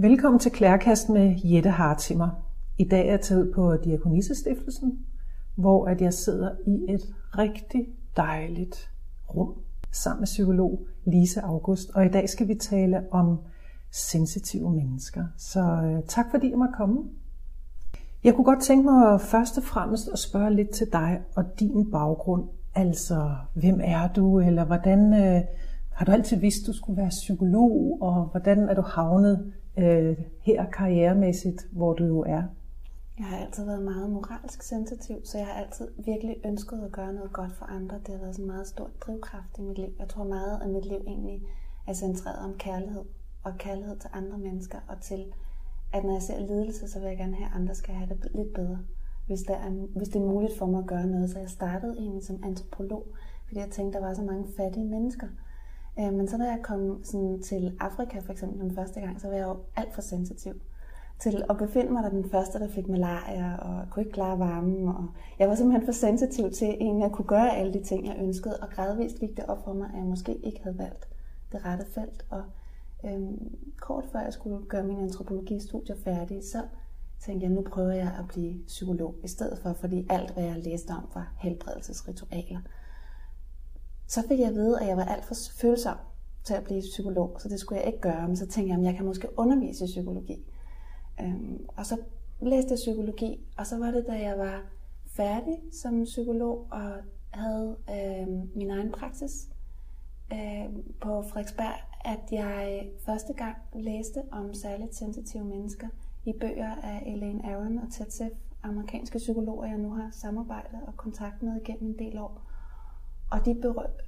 Velkommen til Klærkast med Jette Hartimer. I dag er jeg taget på Diakonissestiftelsen, hvor at jeg sidder i et rigtig dejligt rum sammen med psykolog Lise August. Og i dag skal vi tale om sensitive mennesker. Så øh, tak fordi jeg måtte komme. Jeg kunne godt tænke mig først og fremmest at spørge lidt til dig og din baggrund. Altså, hvem er du, eller hvordan øh, har du altid vidst, du skulle være psykolog, og hvordan er du havnet øh, her karrieremæssigt, hvor du jo er? Jeg har altid været meget moralsk sensitiv, så jeg har altid virkelig ønsket at gøre noget godt for andre. Det har været sådan en meget stor drivkraft i mit liv. Jeg tror meget, at mit liv egentlig er centreret om kærlighed, og kærlighed til andre mennesker, og til, at når jeg ser lidelse, så vil jeg gerne have, at andre skal have det lidt bedre, hvis der er, hvis det er muligt for mig at gøre noget. Så jeg startede egentlig som antropolog, fordi jeg tænkte, der var så mange fattige mennesker, Øh, men så når jeg kom sådan til Afrika for eksempel den første gang, så var jeg jo alt for sensitiv til at befinde mig der den første, der fik malaria og kunne ikke klare varmen. Og jeg var simpelthen for sensitiv til egentlig at kunne gøre alle de ting, jeg ønskede. Og gradvist gik det op for mig, at jeg måske ikke havde valgt det rette felt. Og øhm, kort før jeg skulle gøre min antropologistudier færdig, så tænkte jeg, nu prøver jeg at blive psykolog i stedet for, fordi alt, hvad jeg læste om, var helbredelsesritualer. Så fik jeg at vide, at jeg var alt for følsom til at blive psykolog, så det skulle jeg ikke gøre. Men så tænkte jeg, at jeg kan måske undervise i psykologi. Øhm, og så læste jeg psykologi, og så var det, da jeg var færdig som psykolog og havde øh, min egen praksis øh, på Frederiksberg, at jeg første gang læste om særligt sensitive mennesker i bøger af Elaine Aron og Ted Seff, amerikanske psykologer, jeg nu har samarbejdet og kontakt med igennem en del år. Og de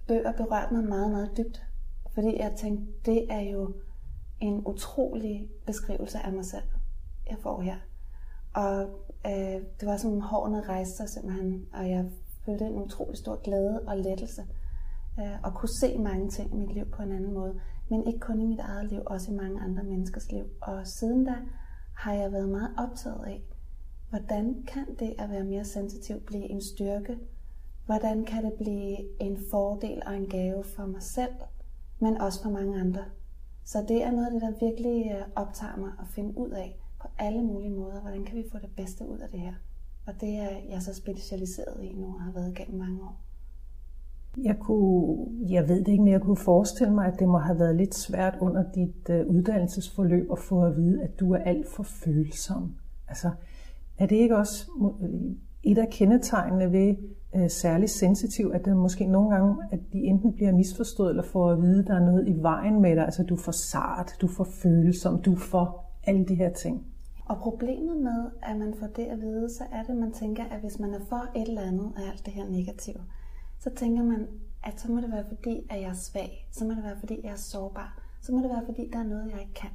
bøger berørte mig meget, meget dybt. Fordi jeg tænkte, det er jo en utrolig beskrivelse af mig selv, jeg får her. Og øh, det var som hårene rejste sig simpelthen, og jeg følte en utrolig stor glæde og lettelse. Øh, og kunne se mange ting i mit liv på en anden måde. Men ikke kun i mit eget liv, også i mange andre menneskers liv. Og siden da har jeg været meget optaget af, hvordan kan det at være mere sensitiv blive en styrke Hvordan kan det blive en fordel og en gave for mig selv, men også for mange andre? Så det er noget af det, der virkelig øh, optager mig at finde ud af på alle mulige måder. Hvordan kan vi få det bedste ud af det her? Og det er jeg så specialiseret i nu og har været gennem mange år. Jeg, kunne, jeg ved det ikke, men jeg kunne forestille mig, at det må have været lidt svært under dit øh, uddannelsesforløb at få at vide, at du er alt for følsom. Altså, er det ikke også et af kendetegnene ved øh, særligt sensitiv, at det måske nogle gange, at de enten bliver misforstået, eller får at vide, at der er noget i vejen med dig, altså du er for sart, du er for følsom, du er for alle de her ting. Og problemet med, at man får det at vide, så er det, at man tænker, at hvis man er for et eller andet af alt det her negative, så tænker man, at så må det være fordi, at jeg er svag, så må det være fordi, jeg er sårbar, så må det være fordi, der er noget, jeg ikke kan.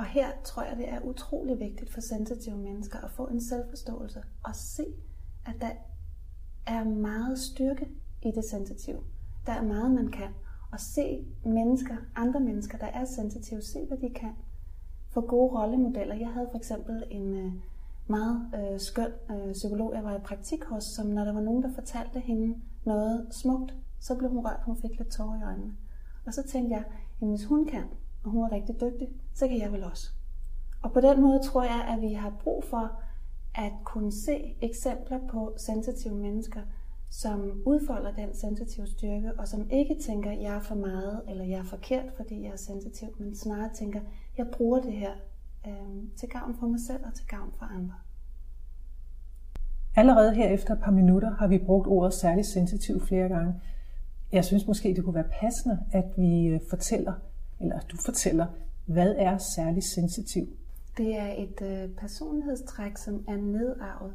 Og her tror jeg, det er utrolig vigtigt for sensitive mennesker at få en selvforståelse og se, at der er meget styrke i det sensitive. Der er meget, man kan. Og se mennesker, andre mennesker, der er sensitive, se hvad de kan. Få gode rollemodeller. Jeg havde for eksempel en øh, meget øh, skøn øh, psykolog, jeg var i praktik hos, som når der var nogen, der fortalte hende noget smukt, så blev hun rørt, hun fik lidt tårer i øjnene. Og så tænkte jeg, hvis hun kan, og hun er rigtig dygtig, så kan jeg vel også. Og på den måde tror jeg, at vi har brug for at kunne se eksempler på sensitive mennesker, som udfolder den sensitive styrke, og som ikke tænker, jeg er for meget, eller jeg er forkert, fordi jeg er sensitiv, men snarere tænker, jeg bruger det her øh, til gavn for mig selv og til gavn for andre. Allerede her efter et par minutter har vi brugt ordet særligt sensitiv flere gange. Jeg synes måske, det kunne være passende, at vi øh, fortæller, eller du fortæller, hvad er særligt sensitiv? Det er et øh, personlighedstræk, som er nedarvet,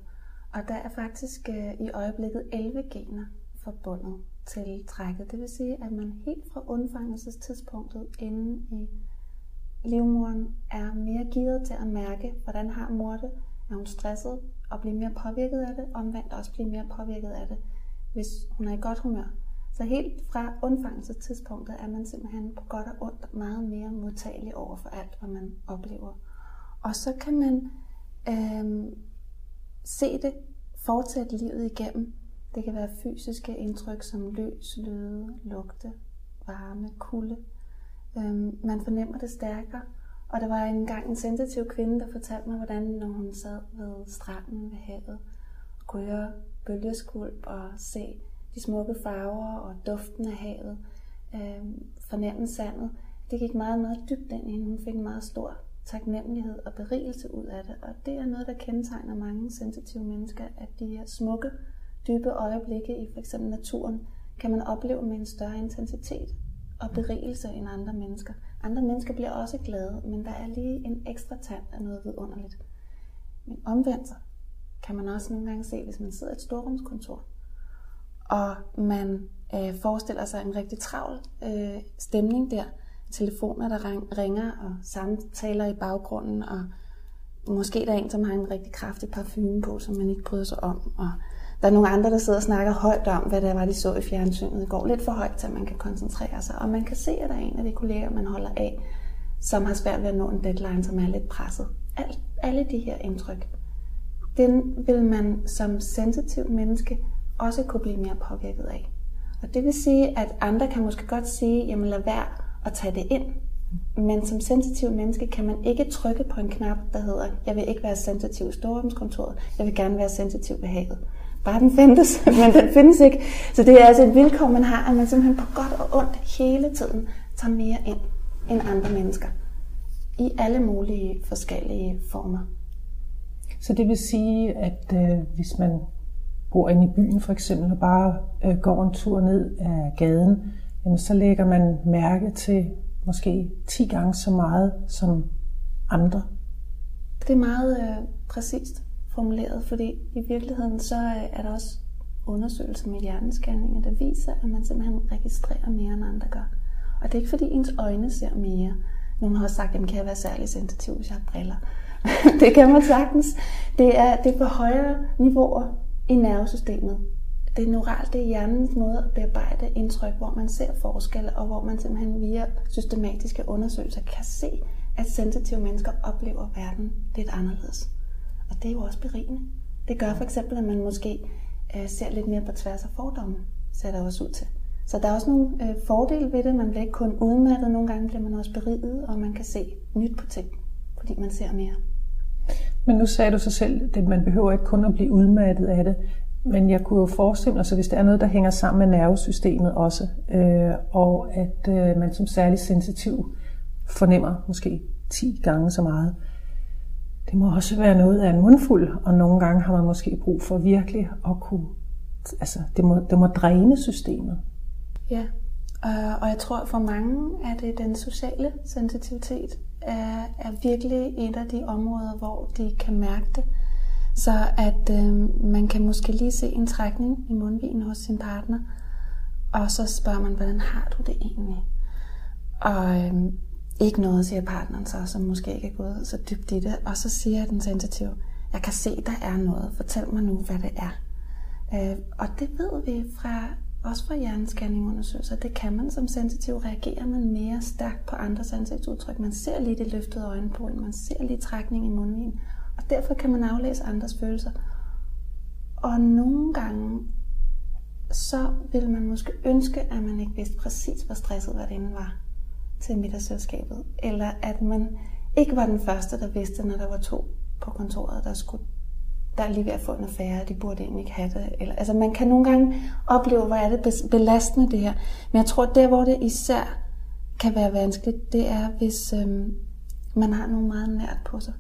og der er faktisk øh, i øjeblikket 11 gener forbundet til trækket. Det vil sige, at man helt fra undfangelsestidspunktet inde i livmoderen er mere givet til at mærke, hvordan har mor det, er hun stresset og bliver mere påvirket af det, omvendt også bliver mere påvirket af det, hvis hun er i godt humør. Så helt fra undfangelsestidspunktet er man simpelthen på godt og ondt meget mere modtagelig over for alt, hvad man oplever. Og så kan man øh, se det fortsætte livet igennem. Det kan være fysiske indtryk som lys, lyde, lugte, varme, kulde. Øh, man fornemmer det stærkere, Og der var engang en sensitiv kvinde, der fortalte mig, hvordan når hun sad ved stranden ved havet, kunne høre bølgeskvulp og se de smukke farver og duften af havet, øh, fornemme sandet. Det gik meget, meget dybt ind i hende. Hun fik en meget stor taknemmelighed og berigelse ud af det. Og det er noget, der kendetegner mange sensitive mennesker, at de her smukke, dybe øjeblikke i f.eks. naturen, kan man opleve med en større intensitet og berigelse end andre mennesker. Andre mennesker bliver også glade, men der er lige en ekstra tand af noget vidunderligt. Men omvendt kan man også nogle gange se, hvis man sidder i et storrumskontor, og man øh, forestiller sig en rigtig travl øh, stemning der, telefoner, der ringer, og samtaler i baggrunden, og måske der er en, som har en rigtig kraftig parfume på, som man ikke bryder sig om, og der er nogle andre, der sidder og snakker højt om, hvad det var, de så i fjernsynet i går. Lidt for højt, til man kan koncentrere sig. Og man kan se, at der er en af de kolleger, man holder af, som har svært ved at nå en deadline, som er lidt presset. Alt, alle de her indtryk, den vil man som sensitiv menneske også kunne blive mere påvirket af. Og det vil sige, at andre kan måske godt sige, jamen lad være at tage det ind. Men som sensitiv menneske kan man ikke trykke på en knap, der hedder, jeg vil ikke være sensitiv i storrumskontoret, jeg vil gerne være sensitiv ved havet. Bare den findes, men den findes ikke. Så det er altså et vilkår, man har, at man simpelthen på godt og ondt hele tiden tager mere ind end andre mennesker. I alle mulige forskellige former. Så det vil sige, at øh, hvis man bor inde i byen for eksempel, og bare øh, går en tur ned af gaden, jamen, så lægger man mærke til måske 10 gange så meget som andre. Det er meget øh, præcist formuleret, fordi i virkeligheden så øh, er der også undersøgelser med hjerneskanninger, der viser, at man simpelthen registrerer mere, end andre gør. Og det er ikke fordi ens øjne ser mere. Nogle har sagt, at kan jeg være særlig sensitiv, hvis jeg har briller. det kan man sagtens. Det er, det er på højere niveauer i nervesystemet. Det er neuralt, det er hjernens måde at bearbejde indtryk, hvor man ser forskelle, og hvor man simpelthen via systematiske undersøgelser kan se, at sensitive mennesker oplever verden lidt anderledes. Og det er jo også berigende. Det gør for eksempel, at man måske øh, ser lidt mere på tværs af fordomme, ser der også ud til. Så der er også nogle øh, fordele ved det. Man bliver ikke kun udmattet, nogle gange bliver man også beriget, og man kan se nyt på ting, fordi man ser mere. Men nu sagde du så selv, at man behøver ikke kun at blive udmattet af det. Men jeg kunne jo forestille mig, så hvis der er noget, der hænger sammen med nervesystemet også, øh, og at øh, man som særlig sensitiv fornemmer måske 10 gange så meget, det må også være noget af en mundfuld, og nogle gange har man måske brug for virkelig at kunne, altså det må, det må dræne systemet. Ja, og jeg tror for mange er det den sociale sensitivitet, er, er virkelig et af de områder, hvor de kan mærke det. Så at øh, man kan måske lige se en trækning i mundvinen hos sin partner, og så spørger man, hvordan har du det egentlig? Og øh, ikke noget, siger partneren så, som måske ikke er gået så dybt i det. Og så siger den sensitive, jeg kan se, der er noget. Fortæl mig nu, hvad det er. Øh, og det ved vi fra også fra hjernescanningundersøgelser, det kan man som sensitiv, reagerer man mere stærkt på andres ansigtsudtryk. Man ser lige det løftede øjenbryn, man ser lige trækning i mundvin, og derfor kan man aflæse andres følelser. Og nogle gange, så vil man måske ønske, at man ikke vidste præcis, hvor stresset værtinden var til middagsselskabet. Eller at man ikke var den første, der vidste, når der var to på kontoret, der skulle der er lige ved at få en affære, de burde egentlig ikke have det. Eller, altså man kan nogle gange opleve, hvor er det belastende det her. Men jeg tror, der hvor det især kan være vanskeligt, det er, hvis øhm, man har nogen meget nært på sig,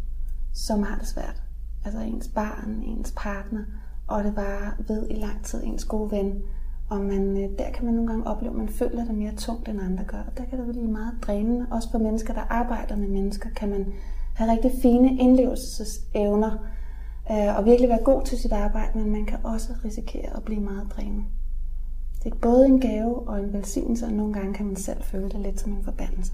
som har det svært. Altså ens barn, ens partner, og det var ved i lang tid ens gode ven. Og man, øh, der kan man nogle gange opleve, at man føler det mere tungt, end andre gør. Og der kan det blive meget drænende. Også for mennesker, der arbejder med mennesker, kan man have rigtig fine indlevelsesevner, Øh, og virkelig være god til sit arbejde, men man kan også risikere at blive meget drænet. Det er både en gave og en velsignelse, og nogle gange kan man selv føle det lidt som en forbandelse.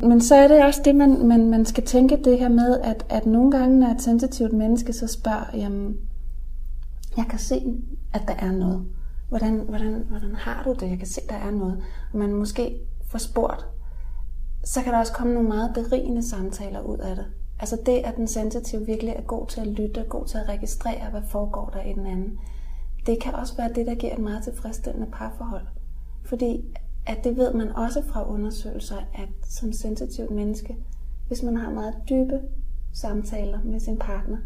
Men så er det også det, man, man, man skal tænke det her med, at, at nogle gange, når et sensitivt menneske så spørger, jamen, jeg kan se, at der er noget. Hvordan, hvordan, hvordan har du det? Jeg kan se, at der er noget. Og man måske får spurgt, så kan der også komme nogle meget berigende samtaler ud af det. Altså det, at den sensitive virkelig er god til at lytte, god til at registrere, hvad foregår der i den anden, det kan også være det, der giver et meget tilfredsstillende parforhold. Fordi at det ved man også fra undersøgelser, at som sensitivt menneske Hvis man har meget dybe samtaler med sin partner,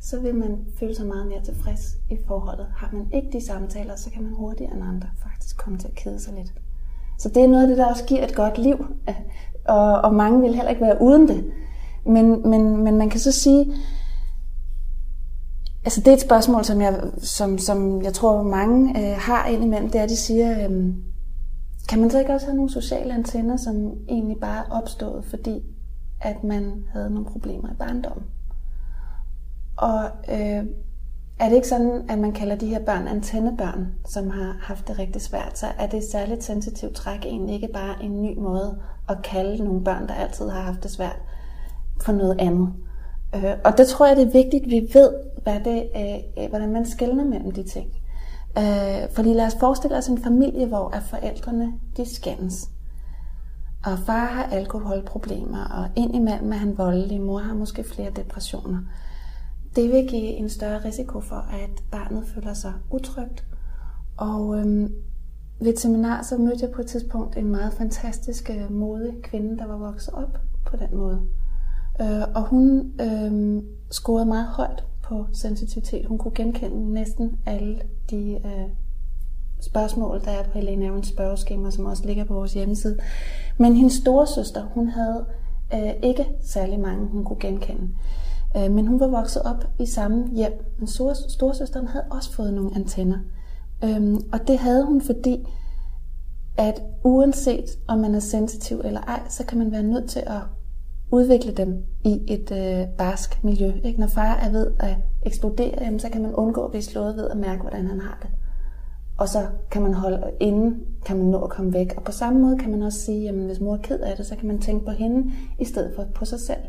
så vil man føle sig meget mere tilfreds i forholdet. Har man ikke de samtaler, så kan man hurtigere end andre faktisk komme til at kede sig lidt. Så det er noget af det, der også giver et godt liv, og, og mange vil heller ikke være uden det. Men, men, men man kan så sige, altså det er et spørgsmål, som jeg, som, som jeg tror mange øh, har indimellem, det er, at de siger, øh, kan man så ikke også have nogle sociale antenner, som egentlig bare er opstået, fordi at man havde nogle problemer i barndommen? Og øh, er det ikke sådan, at man kalder de her børn antennebørn, som har haft det rigtig svært, så er det et særligt sensitivt træk egentlig ikke bare en ny måde at kalde nogle børn, der altid har haft det svært, for noget andet. Øh, og det tror jeg, det er vigtigt, at vi ved, hvad det, øh, øh, hvordan man skældner mellem de ting. Øh, fordi lad os forestille os en familie, hvor at forældrene de skændes. Og far har alkoholproblemer, og indimellem er han voldelig, mor har måske flere depressioner. Det vil give en større risiko for, at barnet føler sig utrygt. Og øhm, ved et seminar, så mødte jeg på et tidspunkt en meget fantastisk øh, modig kvinde, der var vokset op på den måde. Øh, og hun øh, scorede meget højt på sensitivitet. Hun kunne genkende næsten alle de øh, spørgsmål, der er på Helene Avens spørgeskema, som også ligger på vores hjemmeside. Men hendes store søster, hun havde øh, ikke særlig mange, hun kunne genkende. Øh, men hun var vokset op i samme hjem. Men storesøsteren havde også fået nogle antenner. Øh, og det havde hun, fordi at uanset om man er sensitiv eller ej, så kan man være nødt til at udvikle dem i et øh, barsk miljø. Ikke? Når far er ved at eksplodere, jamen, så kan man undgå at blive slået ved at mærke, hvordan han har det. Og så kan man holde inden, kan man nå at komme væk. Og på samme måde kan man også sige, at hvis mor er ked af det, så kan man tænke på hende i stedet for på sig selv.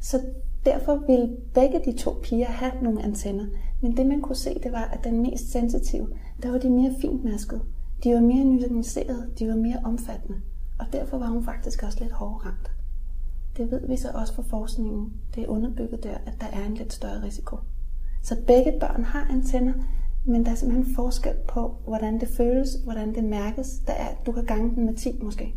Så derfor ville begge de to piger have nogle antenner. Men det man kunne se, det var, at den mest sensitive, der var de mere fintmasket. De var mere nuancerede, de var mere omfattende. Og derfor var hun faktisk også lidt hårdere ramt. Det ved vi så også fra forskningen. Det er underbygget der, at der er en lidt større risiko. Så begge børn har antenner, men der er simpelthen forskel på, hvordan det føles, hvordan det mærkes. Der er, du kan gange den med 10 måske.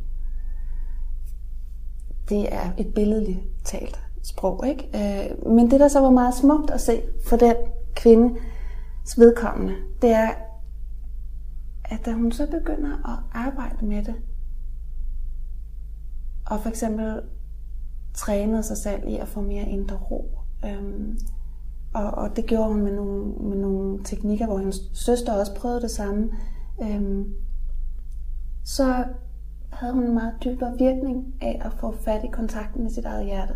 Det er et billedligt talt sprog, ikke? Øh, men det, der så var meget smukt at se for den kvindes vedkommende, det er, at da hun så begynder at arbejde med det, og for eksempel trænede sig selv i at få mere indre ro. Øhm, og, og det gjorde hun med nogle, med nogle teknikker, hvor hendes søster også prøvede det samme. Øhm, så havde hun en meget dybere virkning af at få fat i kontakten med sit eget hjerte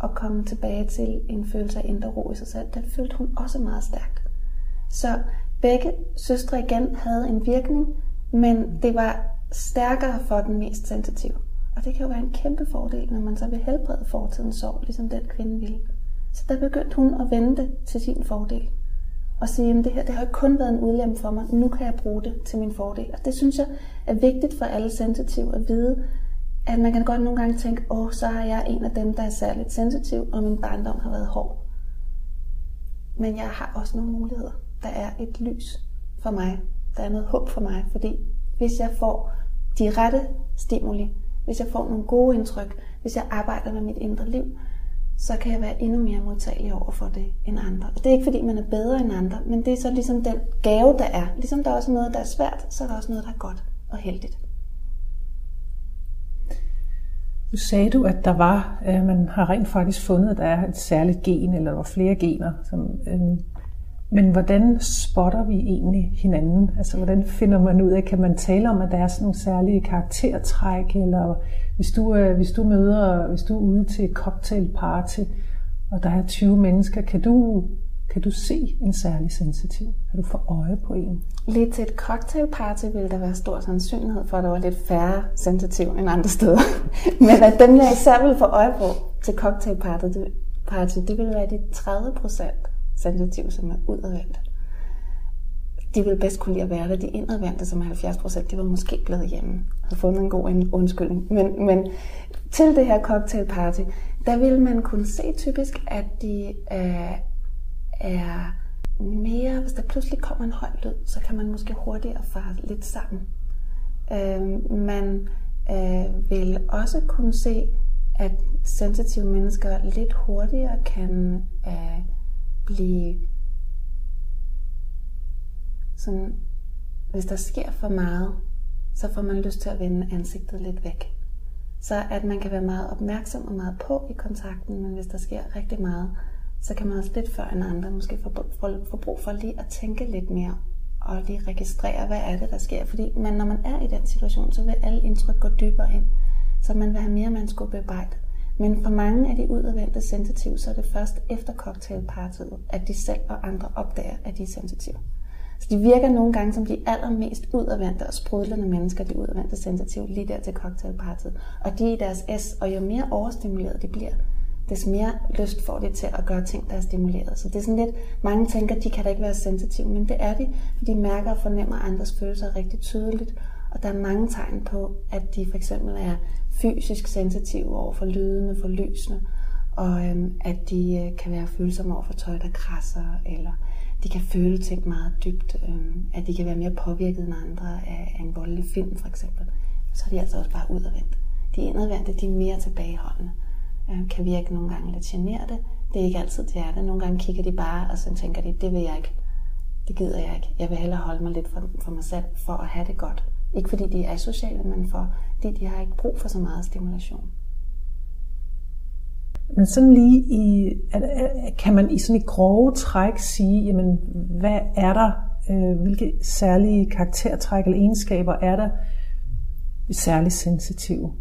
og komme tilbage til en følelse af indre ro i sig selv. Den følte hun også meget stærkt. Så begge søstre igen havde en virkning, men det var stærkere for den mest sensitive. Og det kan jo være en kæmpe fordel, når man så vil helbrede fortidens sorg, ligesom den kvinde ville. Så der begyndte hun at vende til sin fordel. Og sige, at det her det har ikke kun været en udlem for mig, nu kan jeg bruge det til min fordel. Og det synes jeg er vigtigt for alle sensitive at vide, at man kan godt nogle gange tænke, åh, så har jeg en af dem, der er særligt sensitiv, og min barndom har været hård. Men jeg har også nogle muligheder. Der er et lys for mig. Der er noget håb for mig, fordi hvis jeg får de rette stimuli, hvis jeg får nogle gode indtryk, hvis jeg arbejder med mit indre liv, så kan jeg være endnu mere modtagelig over for det end andre. Og det er ikke fordi, man er bedre end andre, men det er så ligesom den gave, der er. Ligesom der er også noget, der er svært, så er der også noget, der er godt og heldigt. Nu sagde du, at der var, at man har rent faktisk fundet, at der er et særligt gen, eller der var flere gener, som øh, men hvordan spotter vi egentlig hinanden? Altså, hvordan finder man ud af, kan man tale om, at der er sådan nogle særlige karaktertræk, eller hvis du, øh, hvis du møder, hvis du er ude til et cocktailparty, og der er 20 mennesker, kan du, kan du se en særlig sensitiv? Kan du få øje på en? Lidt til et cocktailparty ville der være stor sandsynlighed for, at der var lidt færre sensitiv end andre steder. Men at dem, jeg især ville få øje på til cocktailparty, det, party, det ville være de 30 procent sensitive, som er udadvendte. De vil bedst kunne lide at være der. De indadvendte, som er 70 procent, de var måske blevet hjemme havde fundet en god undskyldning. Men, men til det her cocktailparty, der vil man kunne se typisk, at de øh, er mere, hvis der pludselig kommer en høj lyd, så kan man måske hurtigere fare lidt sammen. Øh, man øh, vil også kunne se, at sensitive mennesker lidt hurtigere kan øh, blive sådan, hvis der sker for meget, så får man lyst til at vende ansigtet lidt væk. Så at man kan være meget opmærksom og meget på i kontakten, men hvis der sker rigtig meget, så kan man også lidt før end andre måske få brug for lige at tænke lidt mere og lige registrere, hvad er det, der sker. Fordi man, når man er i den situation, så vil alle indtryk gå dybere ind. Så man vil have mere, man skulle bearbejde. Men for mange af de udadvendte sensitive, så er det først efter cocktailpartiet, at de selv og andre opdager, at de er sensitive. Så de virker nogle gange som de allermest udadvendte og sprudlende mennesker, de udadvendte sensitive, lige der til cocktailpartiet. Og de er i deres S, og jo mere overstimuleret de bliver, des mere lyst får de til at gøre ting, der er stimuleret. Så det er sådan lidt, mange tænker, de kan da ikke være sensitive, men det er de, for de mærker og fornemmer andres følelser rigtig tydeligt. Og der er mange tegn på, at de for eksempel er fysisk sensitive over for lydene, for lysene, og øhm, at de øh, kan være følsomme over for tøj, der krasser, eller de kan føle ting meget dybt, øhm, at de kan være mere påvirket end andre af, af en voldelig film for eksempel. Så er de altså også bare udadvendt. De indadvendte, de er mere tilbageholdende øhm, kan virke nogle gange lidt generte. Det er ikke altid, det er det. Nogle gange kigger de bare, og så tænker de, det vil jeg ikke. Det gider jeg ikke. Jeg vil hellere holde mig lidt for, for mig selv, for at have det godt. Ikke fordi de er sociale, men for, fordi de har ikke brug for så meget stimulation. Men sådan lige i, kan man i sådan i grove træk sige, jamen, hvad er der, øh, hvilke særlige karaktertræk eller egenskaber er der særligt sensitive?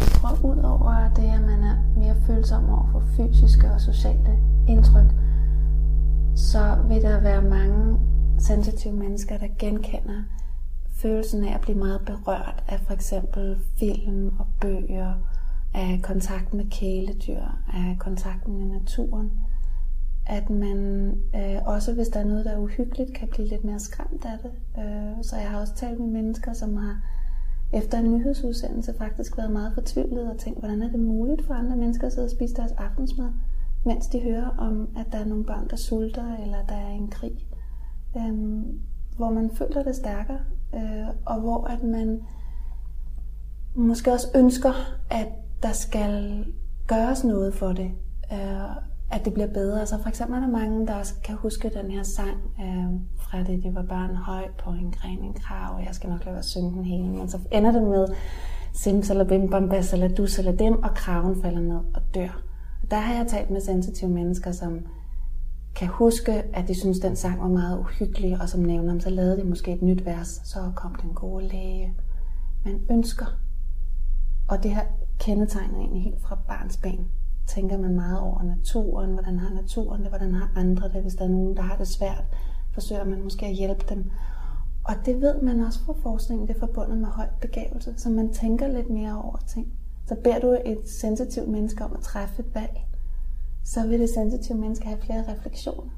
Jeg tror, ud over det, at man er mere følsom over for fysiske og sociale indtryk, så vil der være mange sensitive mennesker, der genkender følelsen af at blive meget berørt af for eksempel film og bøger, af kontakt med kæledyr, af kontakten med naturen. At man øh, også, hvis der er noget, der er uhyggeligt, kan blive lidt mere skræmt af det. Øh, så jeg har også talt med mennesker, som har efter en nyhedsudsendelse faktisk været meget fortvivlet og tænkt, hvordan er det muligt for andre mennesker at sidde og spise deres aftensmad, mens de hører om, at der er nogle børn, der sulter, eller der er en krig. Øhm, hvor man føler det stærkere, øh, og hvor at man måske også ønsker, at der skal gøres noget for det. Øh, at det bliver bedre. Så for eksempel er der mange, der også kan huske den her sang øh, fra det, det var barn høj på en gren, en krav. Jeg skal nok lade være at synge den hele. Men så ender det med simsalabim, bambas, eller dus, eller dem, og kraven falder ned og dør. Og der har jeg talt med sensitive mennesker, som kan huske, at de synes, den sang var meget uhyggelig, og som nævner dem, så lavede de måske et nyt vers. Så kom den gode læge. Man ønsker. Og det her kendetegner egentlig helt fra barns ben tænker man meget over naturen, hvordan har naturen det, hvordan har andre det, hvis der er nogen, der har det svært, forsøger man måske at hjælpe dem. Og det ved man også fra forskningen, det er forbundet med høj begævelse, så man tænker lidt mere over ting. Så beder du et sensitivt menneske om at træffe et valg, så vil det sensitive menneske have flere refleksioner.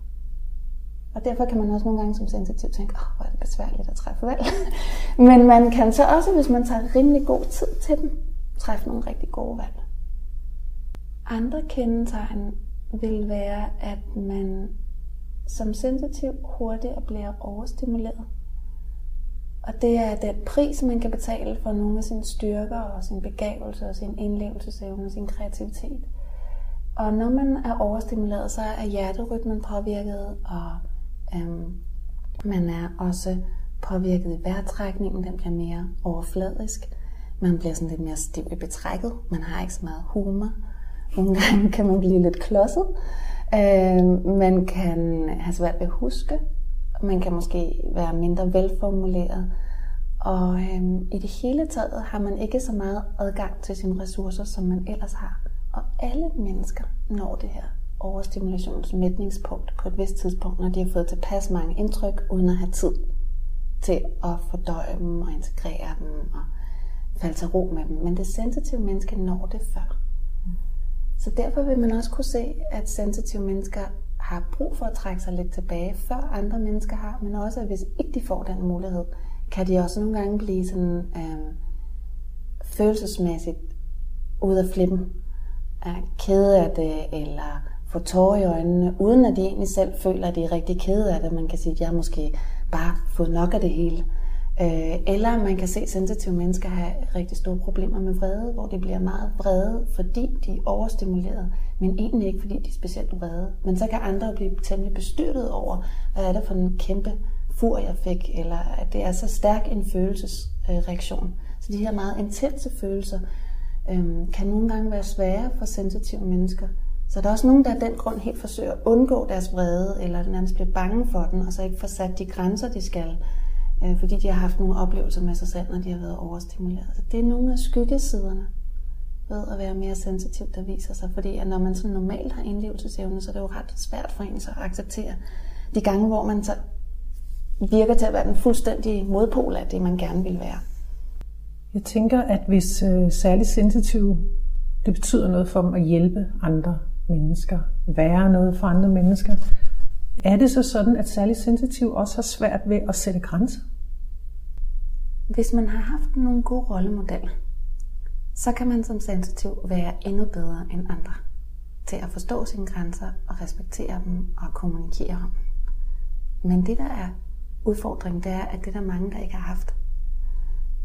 Og derfor kan man også nogle gange som sensitiv tænke, åh, hvor er det besværligt at træffe valg. Men man kan så også, hvis man tager rimelig god tid til dem, træffe nogle rigtig gode valg. Andre kendetegn vil være, at man som sensitiv hurtigt bliver overstimuleret. Og det er den pris, man kan betale for nogle af sine styrker og sin begavelse og sin indlevelsesevne og sin kreativitet. Og når man er overstimuleret, så er hjerterytmen påvirket, og øhm, man er også påvirket i vejrtrækningen, den bliver mere overfladisk. Man bliver sådan lidt mere stiv i betrækket, man har ikke så meget humor. Nogle gange kan man blive lidt klodset. Øh, man kan have svært ved at huske. Man kan måske være mindre velformuleret. Og øh, i det hele taget har man ikke så meget adgang til sine ressourcer, som man ellers har. Og alle mennesker når det her overstimulationsmætningspunkt på et vist tidspunkt, når de har fået tilpas mange indtryk, uden at have tid til at fordøje dem og integrere dem og falde til ro med dem. Men det sensitive menneske når det før. Så derfor vil man også kunne se, at sensitive mennesker har brug for at trække sig lidt tilbage, før andre mennesker har, men også at hvis ikke de får den mulighed, kan de også nogle gange blive sådan øh, følelsesmæssigt ud af flippen, er kede af det, eller får tårer i øjnene, uden at de egentlig selv føler, at de er rigtig kede af det. Man kan sige, at jeg har måske bare fået nok af det hele. Øh, eller man kan se sensitive mennesker have rigtig store problemer med vrede, hvor de bliver meget vrede, fordi de er overstimuleret, men egentlig ikke, fordi de er specielt vrede. Men så kan andre blive temmelig bestyrtet over, hvad er det for en kæmpe fur, jeg fik, eller at det er så stærk en følelsesreaktion. Så de her meget intense følelser øhm, kan nogle gange være svære for sensitive mennesker. Så der er også nogen, der af den grund helt forsøger at undgå deres vrede, eller nærmest bliver bange for den, og så ikke får sat de grænser, de skal øh, fordi de har haft nogle oplevelser med sig selv, når de har været overstimuleret. Så det er nogle af skyggesiderne ved at være mere sensitiv, der viser sig. Fordi at når man sådan normalt har indlevelsesevne, så er det jo ret svært for en så at acceptere de gange, hvor man så virker til at være den fuldstændige modpol af det, man gerne vil være. Jeg tænker, at hvis øh, særligt sensitiv, det betyder noget for dem at hjælpe andre mennesker, være noget for andre mennesker, er det så sådan, at særligt sensitiv også har svært ved at sætte grænser? Hvis man har haft nogle gode rollemodeller, så kan man som sensitiv være endnu bedre end andre til at forstå sine grænser og respektere dem og kommunikere om Men det, der er udfordringen, det er, at det er der mange, der ikke har haft.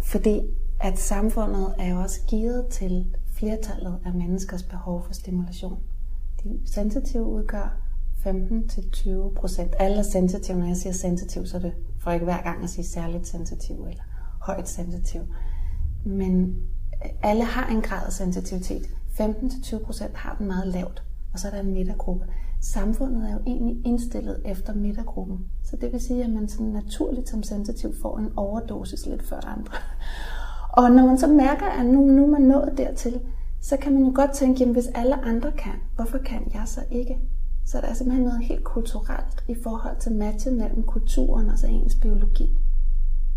Fordi at samfundet er jo også givet til flertallet af menneskers behov for stimulation. De sensitive udgør 15-20 procent. Alle er sensitive. Når jeg siger sensitiv, så er det for ikke hver gang at sige særligt sensitiv eller højt sensitiv. Men øh, alle har en grad af sensitivitet. 15-20 procent har den meget lavt, og så er der en midtergruppe. Samfundet er jo egentlig indstillet efter midtergruppen. Så det vil sige, at man sådan naturligt som sensitiv får en overdosis lidt før andre. Og når man så mærker, at nu, nu er man nået dertil, så kan man jo godt tænke, jamen hvis alle andre kan, hvorfor kan jeg så ikke? Så der er simpelthen noget helt kulturelt i forhold til matchen mellem kulturen og så ens biologi,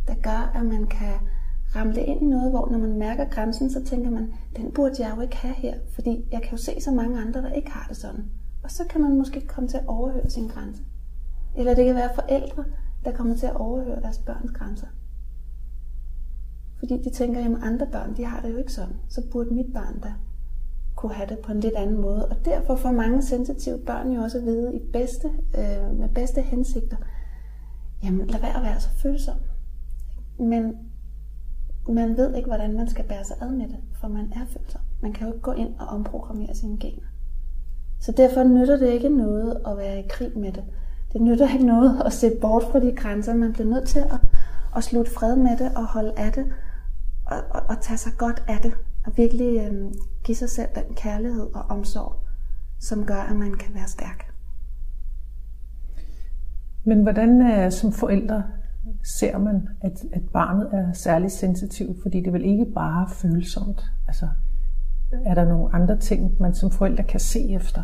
der gør, at man kan ramle ind i noget, hvor når man mærker grænsen, så tænker man, den burde jeg jo ikke have her, fordi jeg kan jo se så mange andre, der ikke har det sådan. Og så kan man måske komme til at overhøre sin grænse. Eller det kan være forældre, der kommer til at overhøre deres børns grænser. Fordi de tænker, at andre børn, de har det jo ikke sådan. Så burde mit barn da kunne have det på en lidt anden måde. Og derfor får mange sensitive børn jo også at vide i bedste, øh, med bedste hensigter, jamen lad være at være så følsom. Men man ved ikke, hvordan man skal bære sig ad med det, for man er følsom. Man kan jo ikke gå ind og omprogrammere sine gener. Så derfor nytter det ikke noget at være i krig med det. Det nytter ikke noget at se bort fra de grænser. Man bliver nødt til at, at slutte fred med det og holde af det og, og, og tage sig godt af det. Og virkelig øh, give sig selv den kærlighed og omsorg, som gør, at man kan være stærk. Men hvordan er som forældre ser man, at, at barnet er særlig sensitiv? Fordi det er vel ikke bare følsomt. Altså, er der nogle andre ting, man som forældre kan se efter?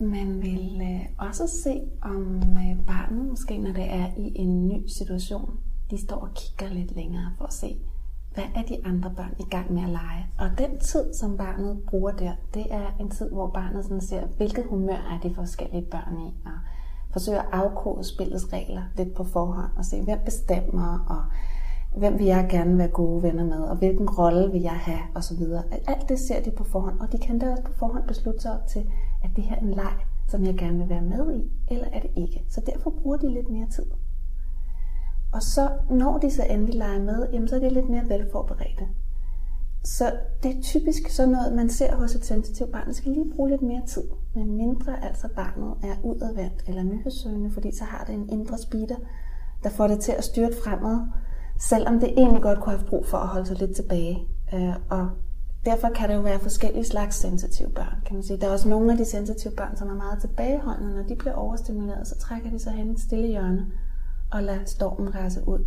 Man vil øh, også se, om øh, barnet måske, når det er i en ny situation, de står og kigger lidt længere for at se, hvad er de andre børn i gang med at lege? Og den tid, som barnet bruger der, det er en tid, hvor barnet sådan ser, hvilket humør er de forskellige børn i, og forsøger at afkode spillets regler lidt på forhånd, og se, hvem bestemmer, og hvem vil jeg gerne være gode venner med, og hvilken rolle vil jeg have, og så videre. Alt det ser de på forhånd, og de kan da også på forhånd beslutte sig op til, at det her er en leg, som jeg gerne vil være med i, eller er det ikke. Så derfor bruger de lidt mere tid. Og så når de så endelig leger med, jamen så er de lidt mere velforberedte. Så det er typisk sådan noget, man ser hos et sensitivt barn. Det skal lige bruge lidt mere tid, men mindre altså barnet er udadvendt eller nyhedssøgende, fordi så har det en indre speeder, der får det til at styrte fremad, selvom det egentlig godt kunne have brug for at holde sig lidt tilbage. Øh, og derfor kan det jo være forskellige slags sensitive børn, kan man sige. Der er også nogle af de sensitive børn, som er meget tilbageholdende. Når de bliver overstimuleret, så trækker de sig hen i et stille hjørne og lade stormen rase ud.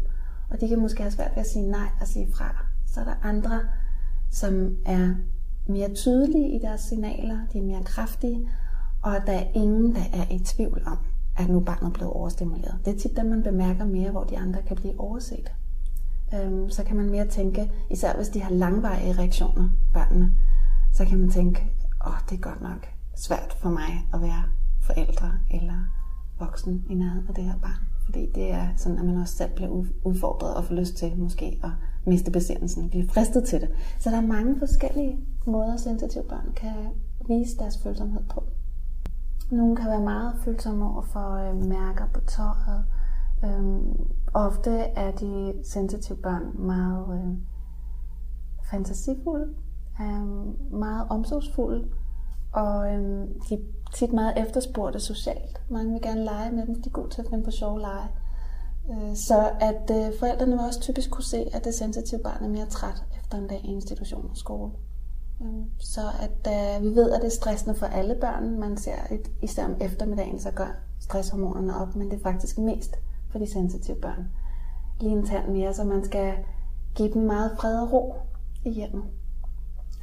Og de kan måske have svært ved at sige nej og sige fra. Så er der andre, som er mere tydelige i deres signaler, de er mere kraftige, og der er ingen, der er i tvivl om, at nu barnet blevet overstimuleret. Det er tit dem, man bemærker mere, hvor de andre kan blive overset. Øhm, så kan man mere tænke, især hvis de har langvarige reaktioner, børnene, så kan man tænke, åh, oh, det er godt nok svært for mig at være forældre eller voksen i nærheden af det her barn. Fordi det er sådan, at man også selv bliver udfordret og får lyst til måske at miste besindelsen, blive fristet til det. Så der er mange forskellige måder, sensitive børn kan vise deres følsomhed på. Nogle kan være meget følsomme over for øh, mærker på tøjet, Øhm, ofte er de sensitive børn meget øh, fantasifulde, øh, meget omsorgsfulde, og øhm, de er tit meget efterspurgte socialt. Mange vil gerne lege med dem, de er gode til at finde på sjove lege. Øh, så at øh, forældrene vil også typisk kunne se, at det sensitive barn er mere træt efter en dag i institution og skole. Øh, så at øh, vi ved, at det er stressende for alle børn. Man ser et, især om eftermiddagen, så gør stresshormonerne op, men det er faktisk mest for de sensitive børn. Lige en tand mere, så man skal give dem meget fred og ro i hjemmet,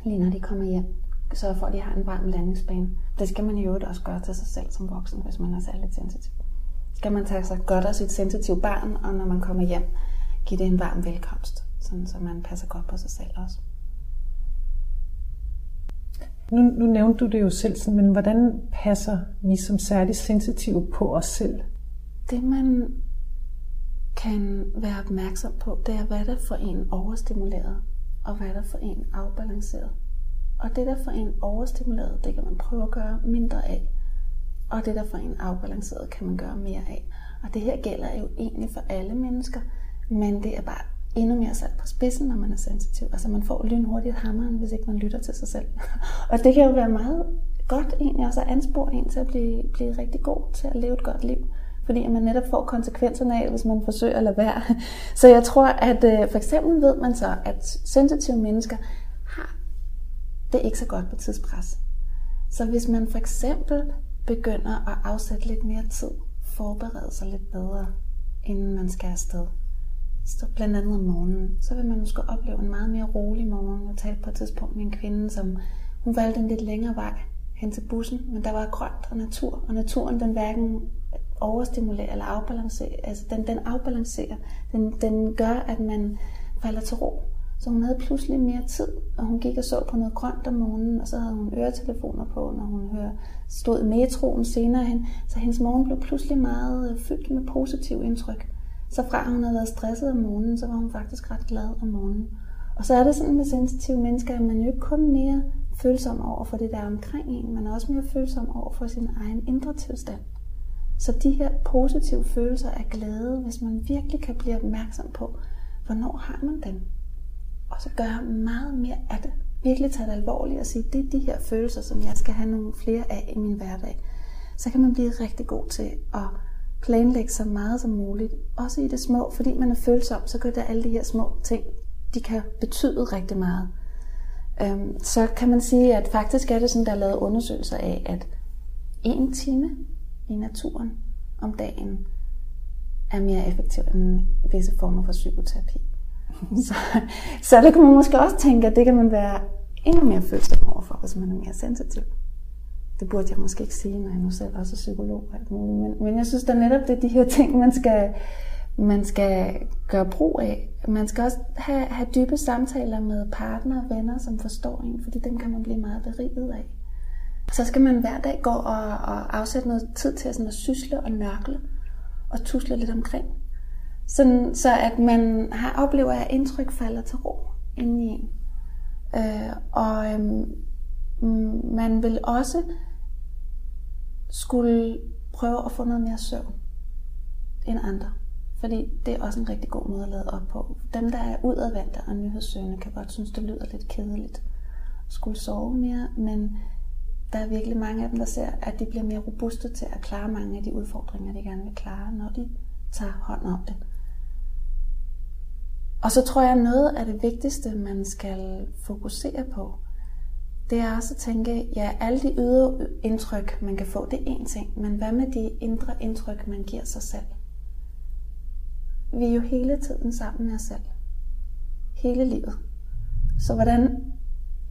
lige når de kommer hjem. Så for at de har en varm landingsbane. Det skal man i øvrigt også gøre til sig selv som voksen, hvis man er særligt sensitiv. Skal man tage sig godt af sit sensitive barn, og når man kommer hjem, give det en varm velkomst, sådan så man passer godt på sig selv også. Nu, nu nævnte du det jo selv, sådan, men hvordan passer vi som særligt sensitive på os selv? Det man kan være opmærksom på, det er, hvad der for en overstimuleret, og hvad der for en afbalanceret. Og det der for en overstimuleret, det kan man prøve at gøre mindre af. Og det der for en afbalanceret, kan man gøre mere af. Og det her gælder jo egentlig for alle mennesker, men det er bare endnu mere sat på spidsen, når man er sensitiv. Altså man får lynhurtigt hammeren, hvis ikke man lytter til sig selv. og det kan jo være meget godt egentlig også at anspore en til at blive, blive rigtig god til at leve et godt liv. Fordi man netop får konsekvenserne af, hvis man forsøger at lade være. Så jeg tror, at øh, for eksempel ved man så, at sensitive mennesker det ikke så godt på tidspres. Så hvis man for eksempel begynder at afsætte lidt mere tid, forberede sig lidt bedre, inden man skal afsted, så blandt andet om morgenen, så vil man måske opleve en meget mere rolig morgen. Jeg talte på et tidspunkt med en kvinde, som hun valgte en lidt længere vej hen til bussen, men der var grønt og natur, og naturen den hverken overstimulerer eller afbalancerer, altså den, den afbalancerer, den, den gør, at man falder til ro. Så hun havde pludselig mere tid, og hun gik og så på noget grønt om morgenen, og så havde hun øretelefoner på, når hun hører, stod i metroen senere hen. Så hendes morgen blev pludselig meget øh, fyldt med positiv indtryk. Så fra hun havde været stresset om morgenen, så var hun faktisk ret glad om morgenen. Og så er det sådan med sensitive mennesker, at man jo ikke kun mere følsom over for det, der er omkring en, men også mere følsom over for sin egen indre tilstand. Så de her positive følelser af glæde, hvis man virkelig kan blive opmærksom på, hvornår har man den, og så gøre meget mere af det. Virkelig tage det alvorligt og sige, det er de her følelser, som jeg skal have nogle flere af i min hverdag. Så kan man blive rigtig god til at planlægge så meget som muligt, også i det små, fordi man er følsom, så gør det alle de her små ting, de kan betyde rigtig meget. Øhm, så kan man sige, at faktisk er det sådan, der er lavet undersøgelser af, at en time i naturen om dagen er mere effektiv end visse former for psykoterapi så, så det kan man måske også tænke, at det kan man være endnu mere følsom overfor, hvis man er mere sensitiv. Det burde jeg måske ikke sige, når jeg nu selv også er psykolog og alt muligt. Men, men jeg synes da netop, det er de her ting, man skal, man skal gøre brug af. Man skal også have, have dybe samtaler med partner og venner, som forstår en, fordi dem kan man blive meget beriget af. Så skal man hver dag gå og, og afsætte noget tid til sådan at sysle og nørkle og tusle lidt omkring. Sådan, så at man har oplever, at indtryk falder til ro inde i en. Øh, og øhm, man vil også skulle prøve at få noget mere søvn end andre. Fordi det er også en rigtig god måde at lade op på. Dem, der er udadvendte og nyhedssøgende, kan godt synes, det lyder lidt kedeligt at skulle sove mere, men der er virkelig mange af dem, der ser, at de bliver mere robuste til at klare mange af de udfordringer, de gerne vil klare, når de tager hånd om det. Og så tror jeg, at noget af det vigtigste, man skal fokusere på, det er også at tænke, ja, alle de ydre indtryk, man kan få, det er én ting, men hvad med de indre indtryk, man giver sig selv? Vi er jo hele tiden sammen med os selv. Hele livet. Så hvordan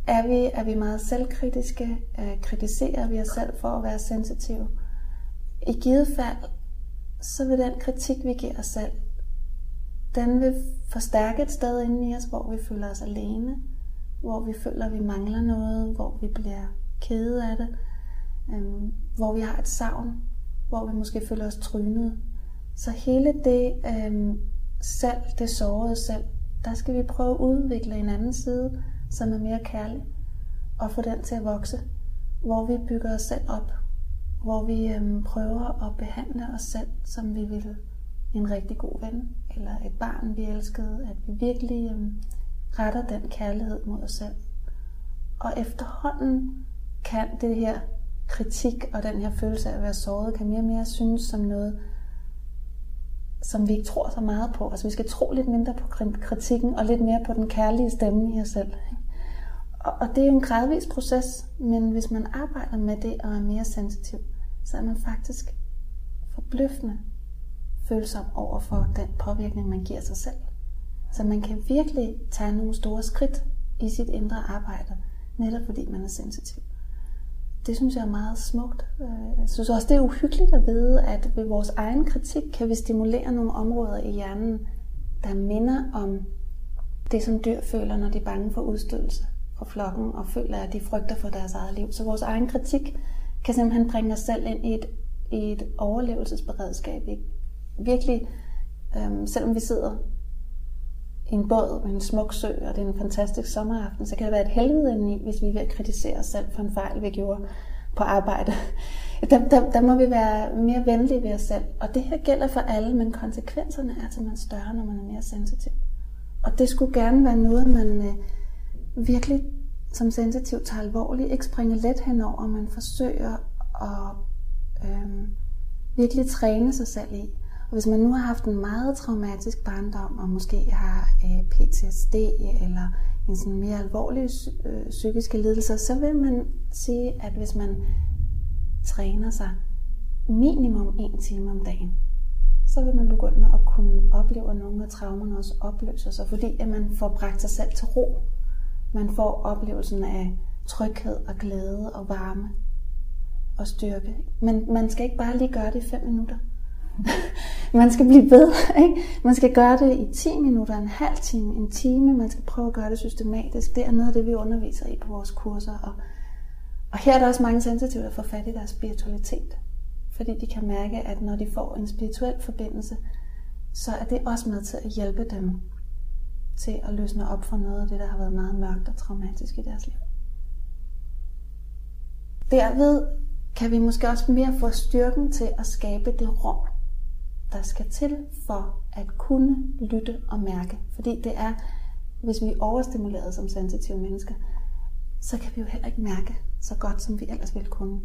er vi, er vi meget selvkritiske? Øh, kritiserer vi os selv for at være sensitive? I givet fald, så vil den kritik, vi giver os selv, den vil forstærke et sted inde i os, hvor vi føler os alene, hvor vi føler, at vi mangler noget, hvor vi bliver kede af det, øhm, hvor vi har et savn, hvor vi måske føler os trynet. Så hele det øhm, selv, det sårede selv, der skal vi prøve at udvikle en anden side, som er mere kærlig, og få den til at vokse, hvor vi bygger os selv op, hvor vi øhm, prøver at behandle os selv, som vi ville en rigtig god ven, eller et barn, vi elskede, at vi virkelig øh, retter den kærlighed mod os selv. Og efterhånden kan det her kritik og den her følelse af at være såret, kan mere og mere synes som noget, som vi ikke tror så meget på. Altså vi skal tro lidt mindre på kritikken og lidt mere på den kærlige stemme i os selv. Og, og det er jo en gradvis proces, men hvis man arbejder med det og er mere sensitiv, så er man faktisk forbløffende følsom over for den påvirkning, man giver sig selv. Så man kan virkelig tage nogle store skridt i sit indre arbejde, netop fordi man er sensitiv. Det synes jeg er meget smukt. Øh, jeg synes også, det er uhyggeligt at vide, at ved vores egen kritik kan vi stimulere nogle områder i hjernen, der minder om det, som dyr føler, når de er bange for udstødelse fra flokken og føler, at de frygter for deres eget liv. Så vores egen kritik kan simpelthen bringe os selv ind i et, i et overlevelsesberedskab. ikke? Virkelig, øhm, selvom vi sidder i en båd med en smuk sø, og det er en fantastisk sommeraften, så kan det være et helvede indeni, hvis vi er ved at kritisere os selv for en fejl, vi gjorde på arbejde. Der, der, der må vi være mere venlige ved os selv. Og det her gælder for alle, men konsekvenserne er simpelthen større, når man er mere sensitiv. Og det skulle gerne være noget, man øh, virkelig som sensitiv tager alvorligt, ikke springer let henover, man forsøger at øh, virkelig træne sig selv i. Og hvis man nu har haft en meget traumatisk barndom, og måske har øh, PTSD eller en sådan mere alvorlig øh, psykiske lidelse, så vil man sige, at hvis man træner sig minimum en time om dagen, så vil man begynde at kunne opleve, at nogle af traumerne også opløser sig, fordi at man får bragt sig selv til ro. Man får oplevelsen af tryghed og glæde og varme og styrke. Men man skal ikke bare lige gøre det i fem minutter man skal blive ved. Ikke? Man skal gøre det i 10 minutter, en halv time, en time. Man skal prøve at gøre det systematisk. Det er noget af det, vi underviser i på vores kurser. Og, og her er der også mange sensitive, der får fat i deres spiritualitet. Fordi de kan mærke, at når de får en spirituel forbindelse, så er det også med til at hjælpe dem til at løsne op for noget af det, der har været meget mørkt og traumatisk i deres liv. Derved kan vi måske også mere få styrken til at skabe det rum, der skal til for at kunne lytte og mærke. Fordi det er, hvis vi er overstimuleret som sensitive mennesker, så kan vi jo heller ikke mærke så godt, som vi ellers ville kunne.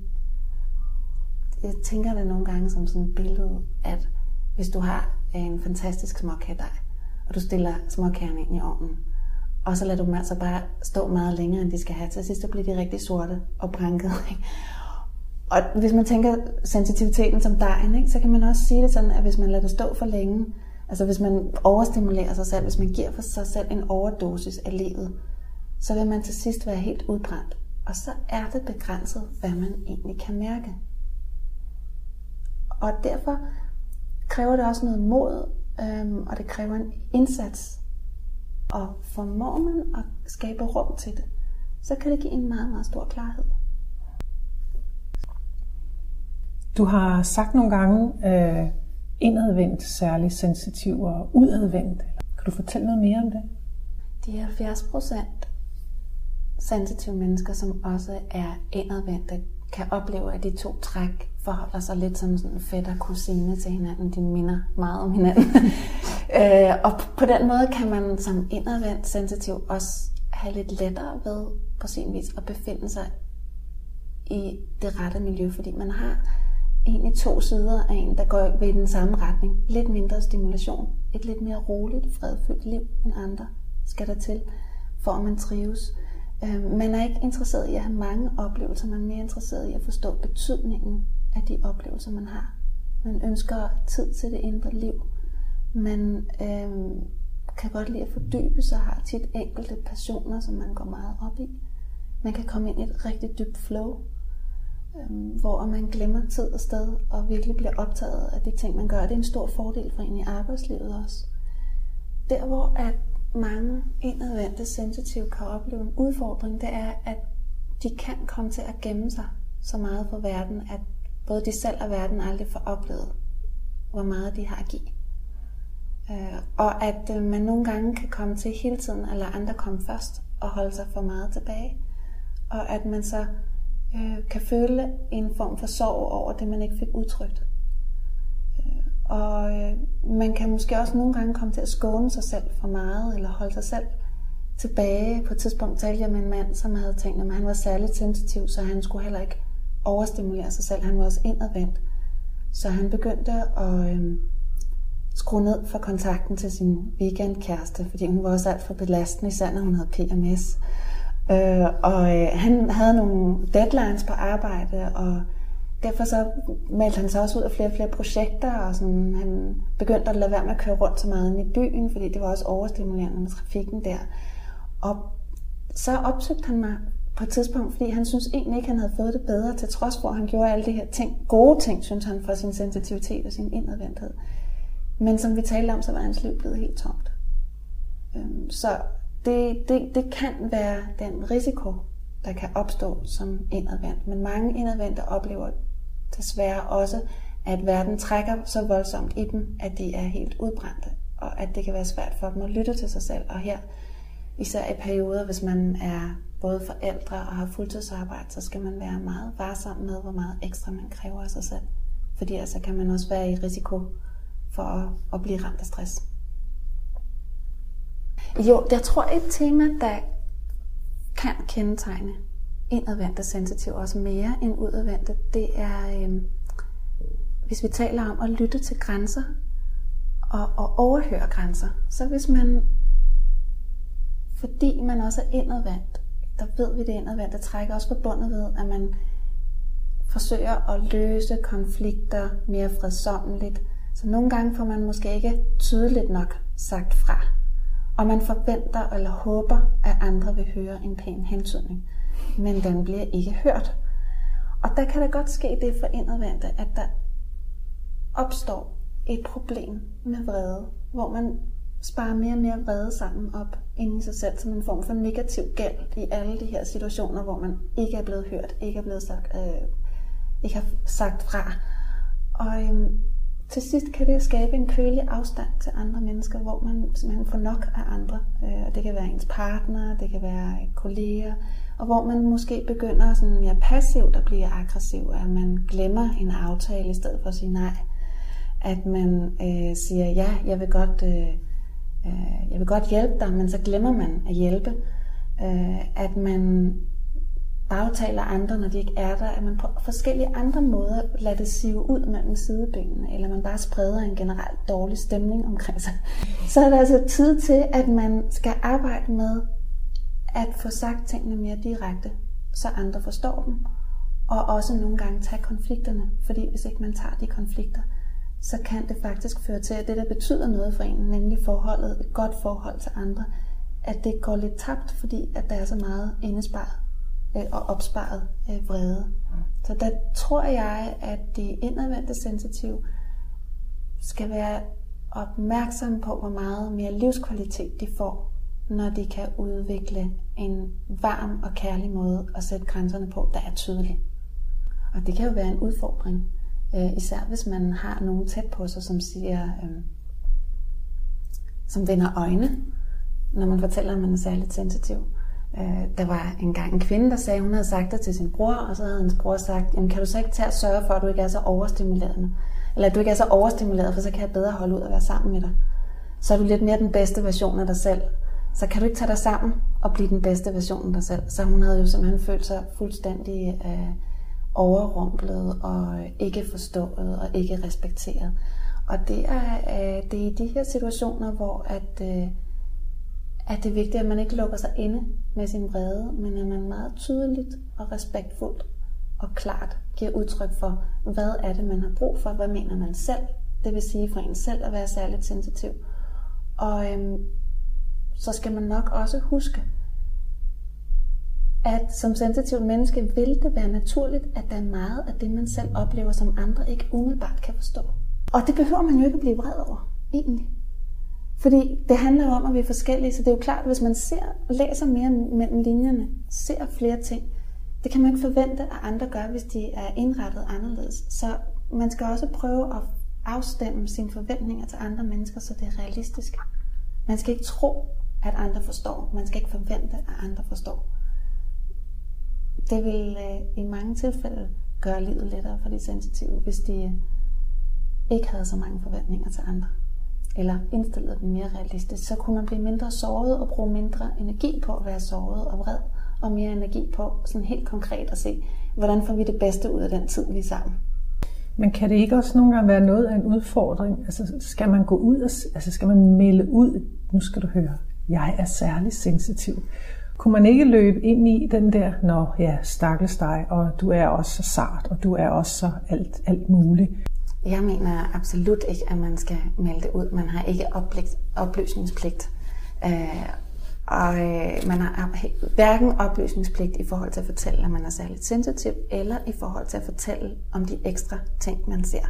Jeg tænker det nogle gange som sådan et billede, at hvis du har en fantastisk småkagedej, og du stiller småkagerne ind i ovnen, og så lader du dem altså bare stå meget længere, end de skal have. Til sidst så bliver de rigtig sorte og branket. Ikke? Og hvis man tænker sensitiviteten som dejen, ikke, så kan man også sige det sådan, at hvis man lader det stå for længe, altså hvis man overstimulerer sig selv, hvis man giver for sig selv en overdosis af livet, så vil man til sidst være helt udbrændt. Og så er det begrænset, hvad man egentlig kan mærke. Og derfor kræver det også noget mod, øhm, og det kræver en indsats. Og formår man at skabe rum til det, så kan det give en meget, meget stor klarhed. Du har sagt nogle gange øh, indadvendt, særligt sensitiv og udadvendt. Kan du fortælle noget mere om det? De 70 procent sensitive mennesker, som også er indadvendte, kan opleve, at de to træk forholder sig lidt som sådan fætter kusine til hinanden. De minder meget om hinanden. øh, og på den måde kan man som indadvendt sensitiv også have lidt lettere ved på sin vis at befinde sig i det rette miljø, fordi man har egentlig to sider af en, der går ved den samme retning. Lidt mindre stimulation, et lidt mere roligt, fredfyldt liv end andre skal der til, for at man trives. Øh, man er ikke interesseret i at have mange oplevelser, man er mere interesseret i at forstå betydningen af de oplevelser, man har. Man ønsker tid til det indre liv. Man øh, kan godt lide at fordybe sig, og har tit enkelte passioner, som man går meget op i. Man kan komme ind i et rigtig dybt flow, øh, hvor man glemmer tid og sted og virkelig bliver optaget af de ting, man gør. Det er en stor fordel for en i arbejdslivet også. Der hvor at mange indadvendte sensitive kan opleve en udfordring, det er, at de kan komme til at gemme sig så meget for verden, at både de selv og verden aldrig får oplevet, hvor meget de har at give. Øh, og at øh, man nogle gange kan komme til hele tiden at lade andre komme først og holde sig for meget tilbage. Og at man så øh, kan føle en form for sorg over det, man ikke fik udtrykt. Øh, og øh, man kan måske også nogle gange komme til at skåne sig selv for meget, eller holde sig selv tilbage. På et tidspunkt talte jeg med en mand, som havde tænkt, at han var særligt sensitiv, så han skulle heller ikke overstimulere sig selv. Han var også indadvendt. Så han begyndte at øh, skrue ned for kontakten til sin weekendkæreste, fordi hun var også alt for belastende, især når hun havde PMS. Øh, Øh, og øh, han havde nogle deadlines på arbejde, og derfor så meldte han sig også ud af flere og flere projekter, og sådan, han begyndte at lade være med at køre rundt så meget i byen, fordi det var også overstimulerende med trafikken der. Og så opsøgte han mig på et tidspunkt, fordi han synes egentlig ikke, han havde fået det bedre, til trods for, at han gjorde alle de her ting, gode ting, synes han, for sin sensitivitet og sin indadvendthed. Men som vi talte om, så var hans liv blevet helt tomt. Øhm, så det, det, det kan være den risiko, der kan opstå som indadvendt. Men mange indadvendte oplever desværre også, at verden trækker så voldsomt i dem, at de er helt udbrændte, og at det kan være svært for dem at lytte til sig selv. Og her, især i perioder, hvis man er både forældre og har fuldtidsarbejde, så skal man være meget varsom med, hvor meget ekstra man kræver af sig selv. Fordi altså kan man også være i risiko for at, at blive ramt af stress. Jo, jeg tror et tema, der kan kendetegne indadvendte sensitiv også mere end udadvendte, det er, øh, hvis vi taler om at lytte til grænser og, og overhøre grænser. Så hvis man, fordi man også er indadvendt, der ved vi det indadvendte der trækker også forbundet ved, at man forsøger at løse konflikter mere fredsommeligt. Så nogle gange får man måske ikke tydeligt nok sagt fra. Og man forventer eller håber, at andre vil høre en pæn hentydning men den bliver ikke hørt. Og der kan der godt ske det for indadvendte, at der opstår et problem med vrede, hvor man sparer mere og mere vrede sammen op inde i sig selv, som en form for negativ gæld i alle de her situationer, hvor man ikke er blevet hørt, ikke er blevet sagt, øh, ikke har sagt fra. Og øhm, til sidst kan det skabe en kølig afstand til andre mennesker, hvor man simpelthen får nok af andre. Øh, og det kan være ens partner, det kan være kolleger, og hvor man måske begynder sådan mere passivt at blive aggressiv, at man glemmer en aftale i stedet for at sige nej. At man øh, siger, ja, jeg vil godt, øh, øh, jeg vil godt hjælpe dig, men så glemmer man at hjælpe. Øh, at man bagtaler andre, når de ikke er der, at man på forskellige andre måder lader det sive ud mellem sidebenene, eller man bare spreder en generelt dårlig stemning omkring sig. Så er der altså tid til, at man skal arbejde med at få sagt tingene mere direkte, så andre forstår dem, og også nogle gange tage konflikterne, fordi hvis ikke man tager de konflikter, så kan det faktisk føre til, at det, der betyder noget for en, nemlig forholdet, et godt forhold til andre, at det går lidt tabt, fordi at der er så meget indesparet øh, og opsparet øh, vrede. Så der tror jeg, at det indadvendte sensitiv skal være opmærksom på, hvor meget mere livskvalitet de får, når de kan udvikle en varm og kærlig måde at sætte grænserne på, der er tydelig. Og det kan jo være en udfordring, øh, især hvis man har nogen tæt på sig, som siger, øh, som vender øjne, når man fortæller, at man er særligt sensitiv. Øh, der var engang en kvinde, der sagde, at hun havde sagt det til sin bror, og så havde hans bror sagt, jamen kan du så ikke tage og sørge for, at du ikke er så overstimulerende? Eller at du ikke er så overstimuleret, for så kan jeg bedre holde ud at være sammen med dig. Så er du lidt mere den bedste version af dig selv, så kan du ikke tage dig sammen og blive den bedste version af dig selv. Så hun havde jo simpelthen følt sig fuldstændig øh, overrumplet og ikke forstået og ikke respekteret. Og det er, øh, det er i de her situationer, hvor at, øh, at det er vigtigt, at man ikke lukker sig inde med sin vrede, men at man meget tydeligt og respektfuldt og klart giver udtryk for, hvad er det, man har brug for, hvad mener man selv, det vil sige for en selv at være særligt sensitiv. Og øhm, så skal man nok også huske, at som sensitivt menneske vil det være naturligt, at der er meget af det, man selv oplever, som andre ikke umiddelbart kan forstå. Og det behøver man jo ikke at blive vred over, egentlig. Fordi det handler jo om, at vi er forskellige, så det er jo klart, at hvis man ser, læser mere mellem linjerne, ser flere ting, det kan man ikke forvente, at andre gør, hvis de er indrettet anderledes. Så man skal også prøve at afstemme sine forventninger til andre mennesker, så det er realistisk. Man skal ikke tro, at andre forstår. Man skal ikke forvente, at andre forstår. Det vil øh, i mange tilfælde gøre livet lettere for de sensitive, hvis de, ikke havde så mange forventninger til andre, eller indstillede dem mere realistisk, så kunne man blive mindre såret og bruge mindre energi på at være såret og vred, og mere energi på sådan helt konkret at se, hvordan får vi det bedste ud af den tid, vi er sammen. Men kan det ikke også nogle gange være noget af en udfordring? Altså skal man gå ud og, altså skal man melde ud, nu skal du høre, jeg er særlig sensitiv. Kunne man ikke løbe ind i den der, nå ja, stakkels dig, og du er også så sart, og du er også så alt, alt muligt. Jeg mener absolut ikke, at man skal melde det ud. Man har ikke oplysningspligt. Øh, og øh, man har hverken oplysningspligt i forhold til at fortælle, at man er særligt sensitiv, eller i forhold til at fortælle om de ekstra ting, man ser.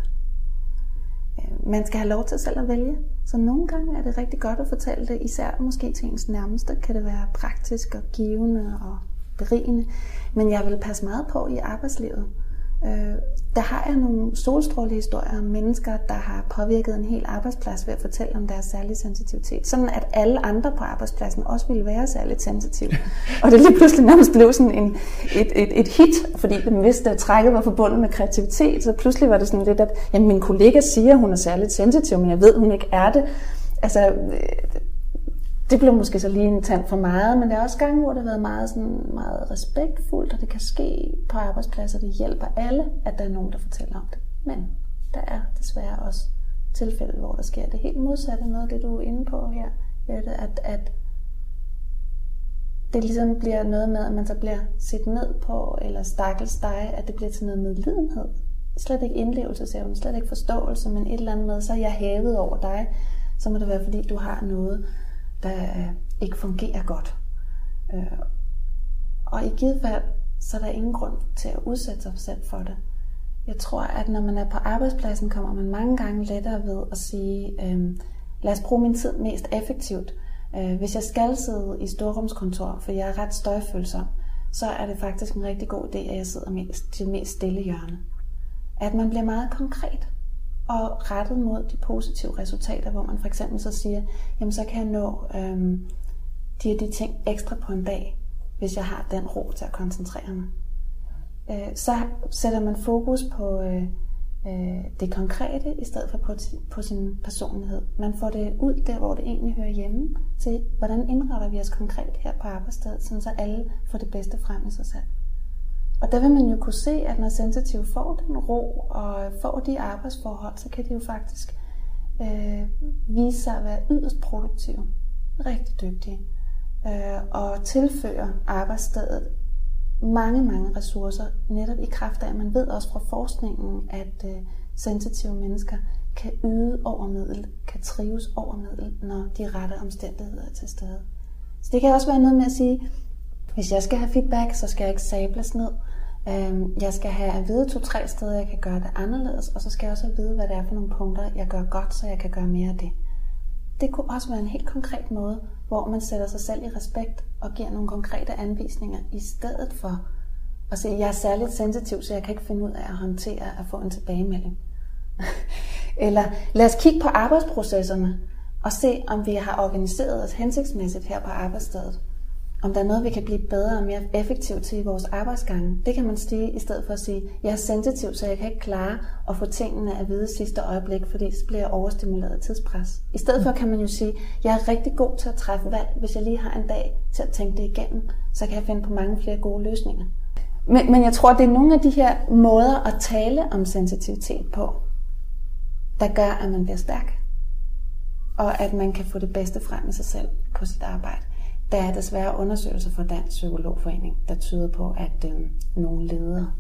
Øh, man skal have lov til selv at vælge. Så nogle gange er det rigtig godt at fortælle det, især måske til ens nærmeste, kan det være praktisk og givende og berigende. Men jeg vil passe meget på i arbejdslivet. Øh, der har jeg nogle solstrålehistorier om mennesker, der har påvirket en hel arbejdsplads ved at fortælle om deres særlige sensitivitet. Sådan at alle andre på arbejdspladsen også ville være særligt sensitive. Og det lige pludselig nærmest blev sådan en, et, et, et hit, fordi de vidste, at trækket var forbundet med kreativitet. Så pludselig var det sådan lidt, at jamen, min kollega siger, at hun er særligt sensitiv, men jeg ved, hun ikke er det. Altså, det blev måske så lige en tand for meget, men der er også gange, hvor det har været meget, sådan, meget respektfuldt, og det kan ske på arbejdspladser. Det hjælper alle, at der er nogen, der fortæller om det. Men der er desværre også tilfælde, hvor der sker det helt modsatte. Noget af det, du er inde på her, at, at det ligesom bliver noget med, at man så bliver set ned på, eller stakkels dig, at det bliver til noget medlidenhed. Slet ikke indlevelsesevne, slet ikke forståelse, men et eller andet med, så er jeg hævet over dig. Så må det være, fordi du har noget, der øh, ikke fungerer godt. Øh, og i givet fald, så er der ingen grund til at udsætte sig selv for det. Jeg tror, at når man er på arbejdspladsen, kommer man mange gange lettere ved at sige, øh, lad os bruge min tid mest effektivt. Øh, hvis jeg skal sidde i storrumskontor, for jeg er ret støjfølsom, så er det faktisk en rigtig god idé, at jeg sidder mest, til mest stille hjørne. At man bliver meget konkret og rettet mod de positive resultater, hvor man for eksempel så siger, jamen så kan jeg nå øhm, de og de ting ekstra på en dag, hvis jeg har den ro til at koncentrere mig. Øh, så sætter man fokus på øh, øh, det konkrete, i stedet for på, på sin personlighed. Man får det ud der, hvor det egentlig hører hjemme, til hvordan indretter vi os konkret her på arbejdsstedet, så alle får det bedste frem i sig selv. Og der vil man jo kunne se, at når sensitive får den ro og får de arbejdsforhold, så kan de jo faktisk øh, vise sig at være yderst produktive, rigtig dygtige, øh, og tilføre arbejdsstedet mange, mange ressourcer, netop i kraft af, at man ved også fra forskningen, at øh, sensitive mennesker kan yde over middel, kan trives over middel, når de rette omstændigheder er til stede. Så det kan også være noget med at sige, hvis jeg skal have feedback, så skal jeg ikke sables ned. Øhm, jeg skal have at vide to-tre steder, jeg kan gøre det anderledes, og så skal jeg også vide, hvad det er for nogle punkter, jeg gør godt, så jeg kan gøre mere af det. Det kunne også være en helt konkret måde, hvor man sætter sig selv i respekt og giver nogle konkrete anvisninger, i stedet for at sige, jeg er særligt sensitiv, så jeg kan ikke finde ud af at håndtere at få en tilbagemelding. Eller lad os kigge på arbejdsprocesserne og se, om vi har organiseret os hensigtsmæssigt her på arbejdsstedet om der er noget, vi kan blive bedre og mere effektivt til i vores arbejdsgange. Det kan man sige i stedet for at sige, jeg er sensitiv, så jeg kan ikke klare at få tingene at vide sidste øjeblik, fordi så bliver jeg overstimuleret af tidspres. I stedet for kan man jo sige, jeg er rigtig god til at træffe valg, hvis jeg lige har en dag til at tænke det igennem, så kan jeg finde på mange flere gode løsninger. Men, men jeg tror, det er nogle af de her måder at tale om sensitivitet på, der gør, at man bliver stærk. Og at man kan få det bedste frem i sig selv på sit arbejde. Der er desværre undersøgelser fra Dansk Psykologforening, der tyder på, at øh, nogle ledere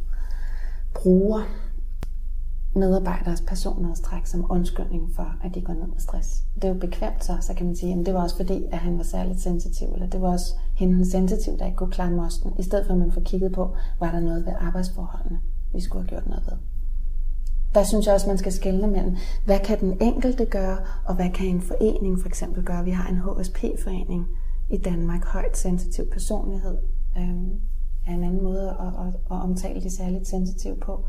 bruger medarbejderes personlighedstræk som undskyldning for, at de går ned med stress. Det er jo bekvemt så, så kan man sige, at det var også fordi, at han var særligt sensitiv, eller det var også hende sensitiv, der ikke kunne klare mosten, i stedet for at man får kigget på, var der noget ved arbejdsforholdene, vi skulle have gjort noget ved. Der synes jeg også, man skal skelne mellem, hvad kan den enkelte gøre, og hvad kan en forening for eksempel gøre. Vi har en HSP-forening, i Danmark højt sensitiv personlighed øh, er en anden måde at, at, at omtale de særligt sensitive på.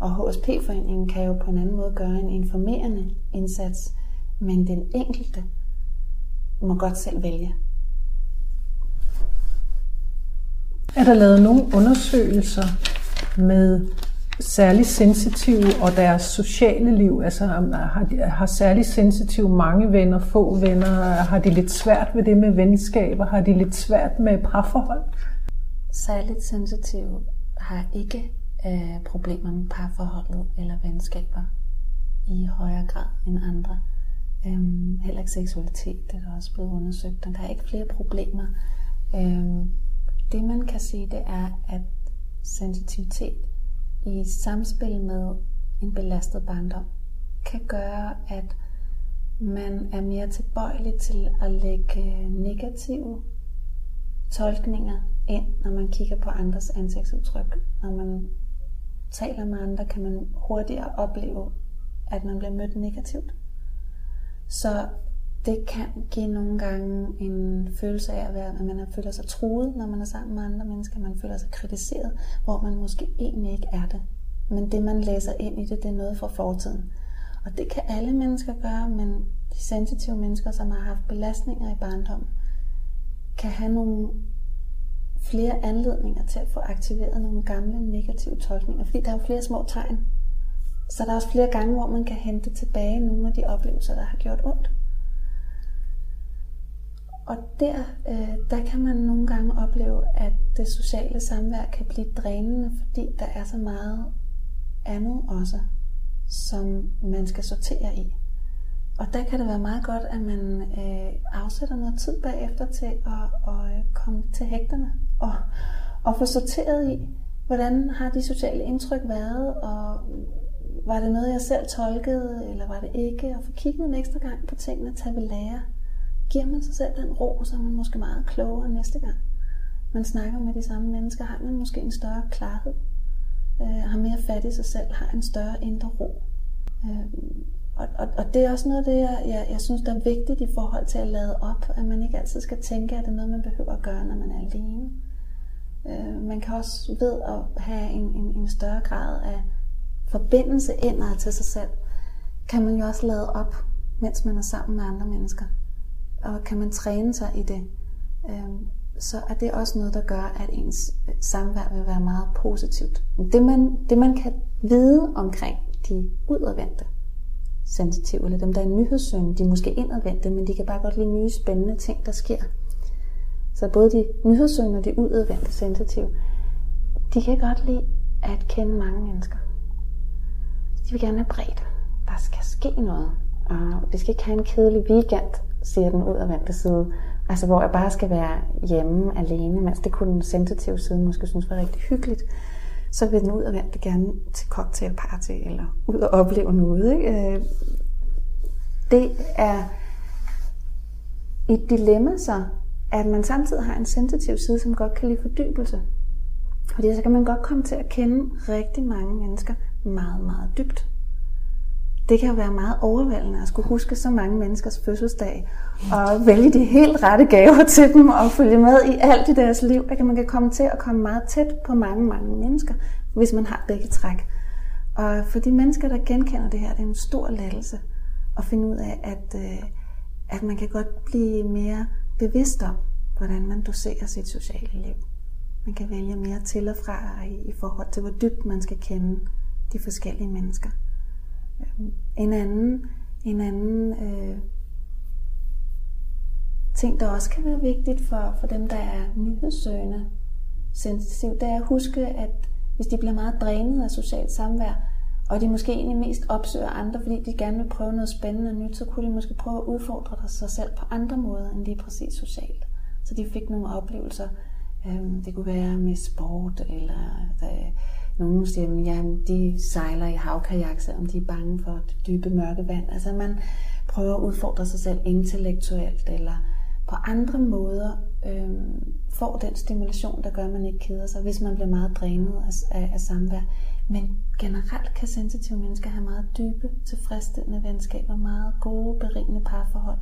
Og HSP-foreningen kan jo på en anden måde gøre en informerende indsats, men den enkelte må godt selv vælge. Er der lavet nogle undersøgelser med særlig sensitive og deres sociale liv? Altså um, har, de, har særlig sensitive mange venner, få venner? Har de lidt svært ved det med venskaber? Har de lidt svært med parforhold? Særligt sensitive har ikke øh, problemer med parforholdet eller venskaber i højere grad end andre. Øhm, heller ikke seksualitet, det er også blevet undersøgt. Der er ikke flere problemer. Øhm, det man kan sige, det er, at sensitivitet i samspil med en belastet barndom kan gøre, at man er mere tilbøjelig til at lægge negative tolkninger ind, når man kigger på andres ansigtsudtryk. Når man taler med andre, kan man hurtigere opleve, at man bliver mødt negativt. Så det kan give nogle gange en følelse af at, være, at man føler sig truet, når man er sammen med andre mennesker. Man føler sig kritiseret, hvor man måske egentlig ikke er det. Men det, man læser ind i det, det er noget fra fortiden. Og det kan alle mennesker gøre, men de sensitive mennesker, som har haft belastninger i barndommen, kan have nogle flere anledninger til at få aktiveret nogle gamle negative tolkninger, fordi der er jo flere små tegn. Så der er også flere gange, hvor man kan hente tilbage nogle af de oplevelser, der har gjort ondt. Og der, øh, der kan man nogle gange opleve, at det sociale samvær kan blive drænende, fordi der er så meget andet også, som man skal sortere i. Og der kan det være meget godt, at man øh, afsætter noget tid bagefter til at, at øh, komme til hægterne og, og få sorteret i, hvordan har de sociale indtryk været, og var det noget, jeg selv tolkede, eller var det ikke, og få kigget en ekstra gang på tingene, tage ved lære. Giver man sig selv den ro, så er man måske meget klogere næste gang. Man snakker med de samme mennesker, har man måske en større klarhed, øh, har mere fat i sig selv, har en større indre ro. Øh, og, og, og det er også noget af det, jeg, jeg, jeg synes, der er vigtigt i forhold til at lade op, at man ikke altid skal tænke, at det er noget, man behøver at gøre, når man er alene. Øh, man kan også ved at have en, en, en større grad af forbindelse indad til sig selv, kan man jo også lade op, mens man er sammen med andre mennesker. Og kan man træne sig i det, øh, så er det også noget, der gør, at ens øh, samvær vil være meget positivt. Det man, det man kan vide omkring de udadvendte, sensitive, eller dem, der er nyhedssøgende, de er måske indadvendte, men de kan bare godt lide nye spændende ting, der sker. Så både de nyhedssøgende og de udadvendte sensitive, de kan godt lide at kende mange mennesker. De vil gerne have bredt. Der skal ske noget. Og vi skal ikke have en kedelig weekend, siger den udadvendte side. Altså hvor jeg bare skal være hjemme alene, mens det kunne den sensitive side måske synes var rigtig hyggeligt så vil den ud af vente gerne til cocktailparty, eller ud og opleve noget. Ikke? Øh, det er et dilemma så, at man samtidig har en sensitiv side, som godt kan lide fordybelse. Fordi så kan man godt komme til at kende rigtig mange mennesker meget, meget dybt. Det kan jo være meget overvældende at skulle huske så mange menneskers fødselsdag, og vælge de helt rette gaver til dem, og følge med i alt i deres liv. At man kan komme til at komme meget tæt på mange, mange mennesker, hvis man har begge træk. Og for de mennesker, der genkender det her, det er en stor lettelse at finde ud af, at, øh, at man kan godt blive mere bevidst om, hvordan man doserer sit sociale liv. Man kan vælge mere til og fra i, i forhold til, hvor dybt man skal kende de forskellige mennesker. En anden, en anden øh, ting, der også kan være vigtigt for, for dem, der er nyhedssøgende sensitiv, det er at huske, at hvis de bliver meget drænet af socialt samvær, og de måske egentlig mest opsøger andre, fordi de gerne vil prøve noget spændende og nyt, så kunne de måske prøve at udfordre sig selv på andre måder end lige præcis socialt. Så de fik nogle oplevelser. Øhm, det kunne være med sport, eller øh, nogle siger, at ja, de sejler i havkajak, selvom de er bange for det dybe mørke vand. Altså man prøver at udfordre sig selv intellektuelt, eller på andre måder øh, får den stimulation, der gør, at man ikke keder sig, hvis man bliver meget drænet af, af, af samvær. Men generelt kan sensitive mennesker have meget dybe, tilfredsstillende venskaber, meget gode, berigende parforhold.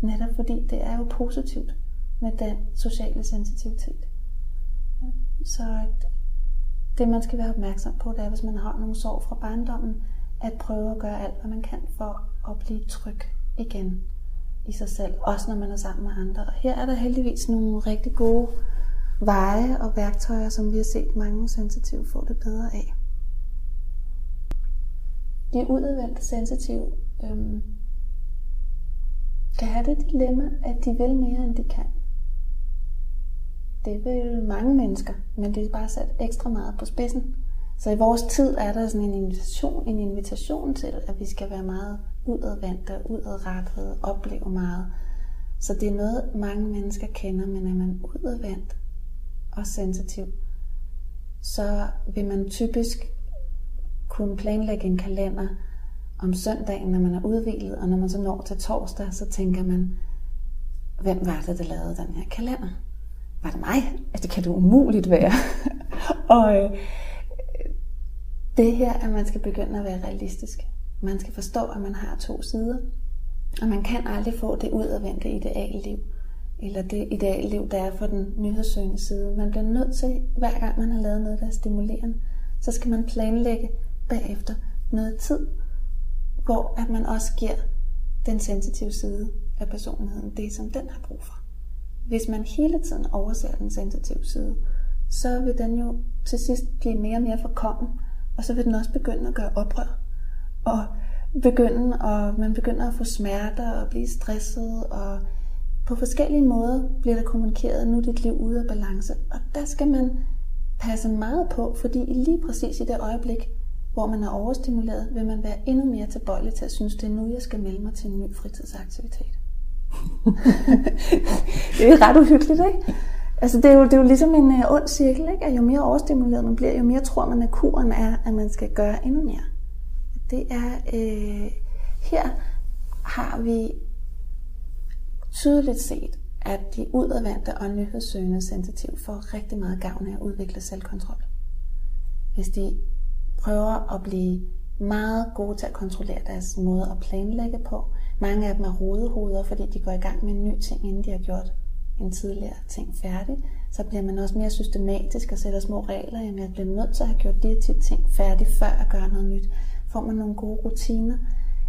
Netop fordi det er jo positivt med den sociale sensitivitet. Så det man skal være opmærksom på, det er, hvis man har nogle sår fra barndommen, at prøve at gøre alt, hvad man kan for at blive tryg igen i sig selv, også når man er sammen med andre. Og her er der heldigvis nogle rigtig gode veje og værktøjer, som vi har set mange sensitive få det bedre af. de udadvendte sensitive øhm, kan have det dilemma, at de vil mere, end de kan. Det vil mange mennesker, men det er bare sat ekstra meget på spidsen. Så i vores tid er der sådan en invitation, en invitation til, at vi skal være meget udadvendte, udadrettede, opleve meget. Så det er noget, mange mennesker kender, men er man udadvendt og sensitiv, så vil man typisk kunne planlægge en kalender om søndagen, når man er udvilet, og når man så når til torsdag, så tænker man, hvem var det, der lavede den her kalender? Var det mig? Altså, det kan det umuligt være. og øh, det her, at man skal begynde at være realistisk. Man skal forstå, at man har to sider, og man kan aldrig få det udadvendte idealliv, eller det idealliv, der er for den nyhedssøgende side. Man bliver nødt til, hver gang man har lavet noget, der er stimulerende, så skal man planlægge bagefter noget tid, hvor at man også giver den sensitive side af personligheden det, som den har brug for. Hvis man hele tiden overser den sensitive side, så vil den jo til sidst blive mere og mere forkommen, og så vil den også begynde at gøre oprør. Og begynde, og man begynder at få smerter og blive stresset, og på forskellige måder bliver der kommunikeret, nu er dit liv ude af balance. Og der skal man passe meget på, fordi lige præcis i det øjeblik, hvor man er overstimuleret, vil man være endnu mere tilbøjelig til at synes, det er nu, jeg skal melde mig til en ny fritidsaktivitet det er ret uhyggeligt, ikke? Altså, det er jo, det er jo ligesom en uh, ond cirkel, ikke? At jo mere overstimuleret man bliver, jo mere tror man, at kuren er, at man skal gøre endnu mere. Det er, øh, her har vi tydeligt set, at de udadvendte og nyhedssøgende sensitiv får rigtig meget gavn af at udvikle selvkontrol. Hvis de prøver at blive meget gode til at kontrollere deres måde at planlægge på. Mange af dem er rodehoveder, fordi de går i gang med en ny ting, inden de har gjort en tidligere ting færdig. Så bliver man også mere systematisk og sætter små regler. Jamen, jeg bliver nødt til at have gjort de her ting færdig, før jeg gør noget nyt. Får man nogle gode rutiner.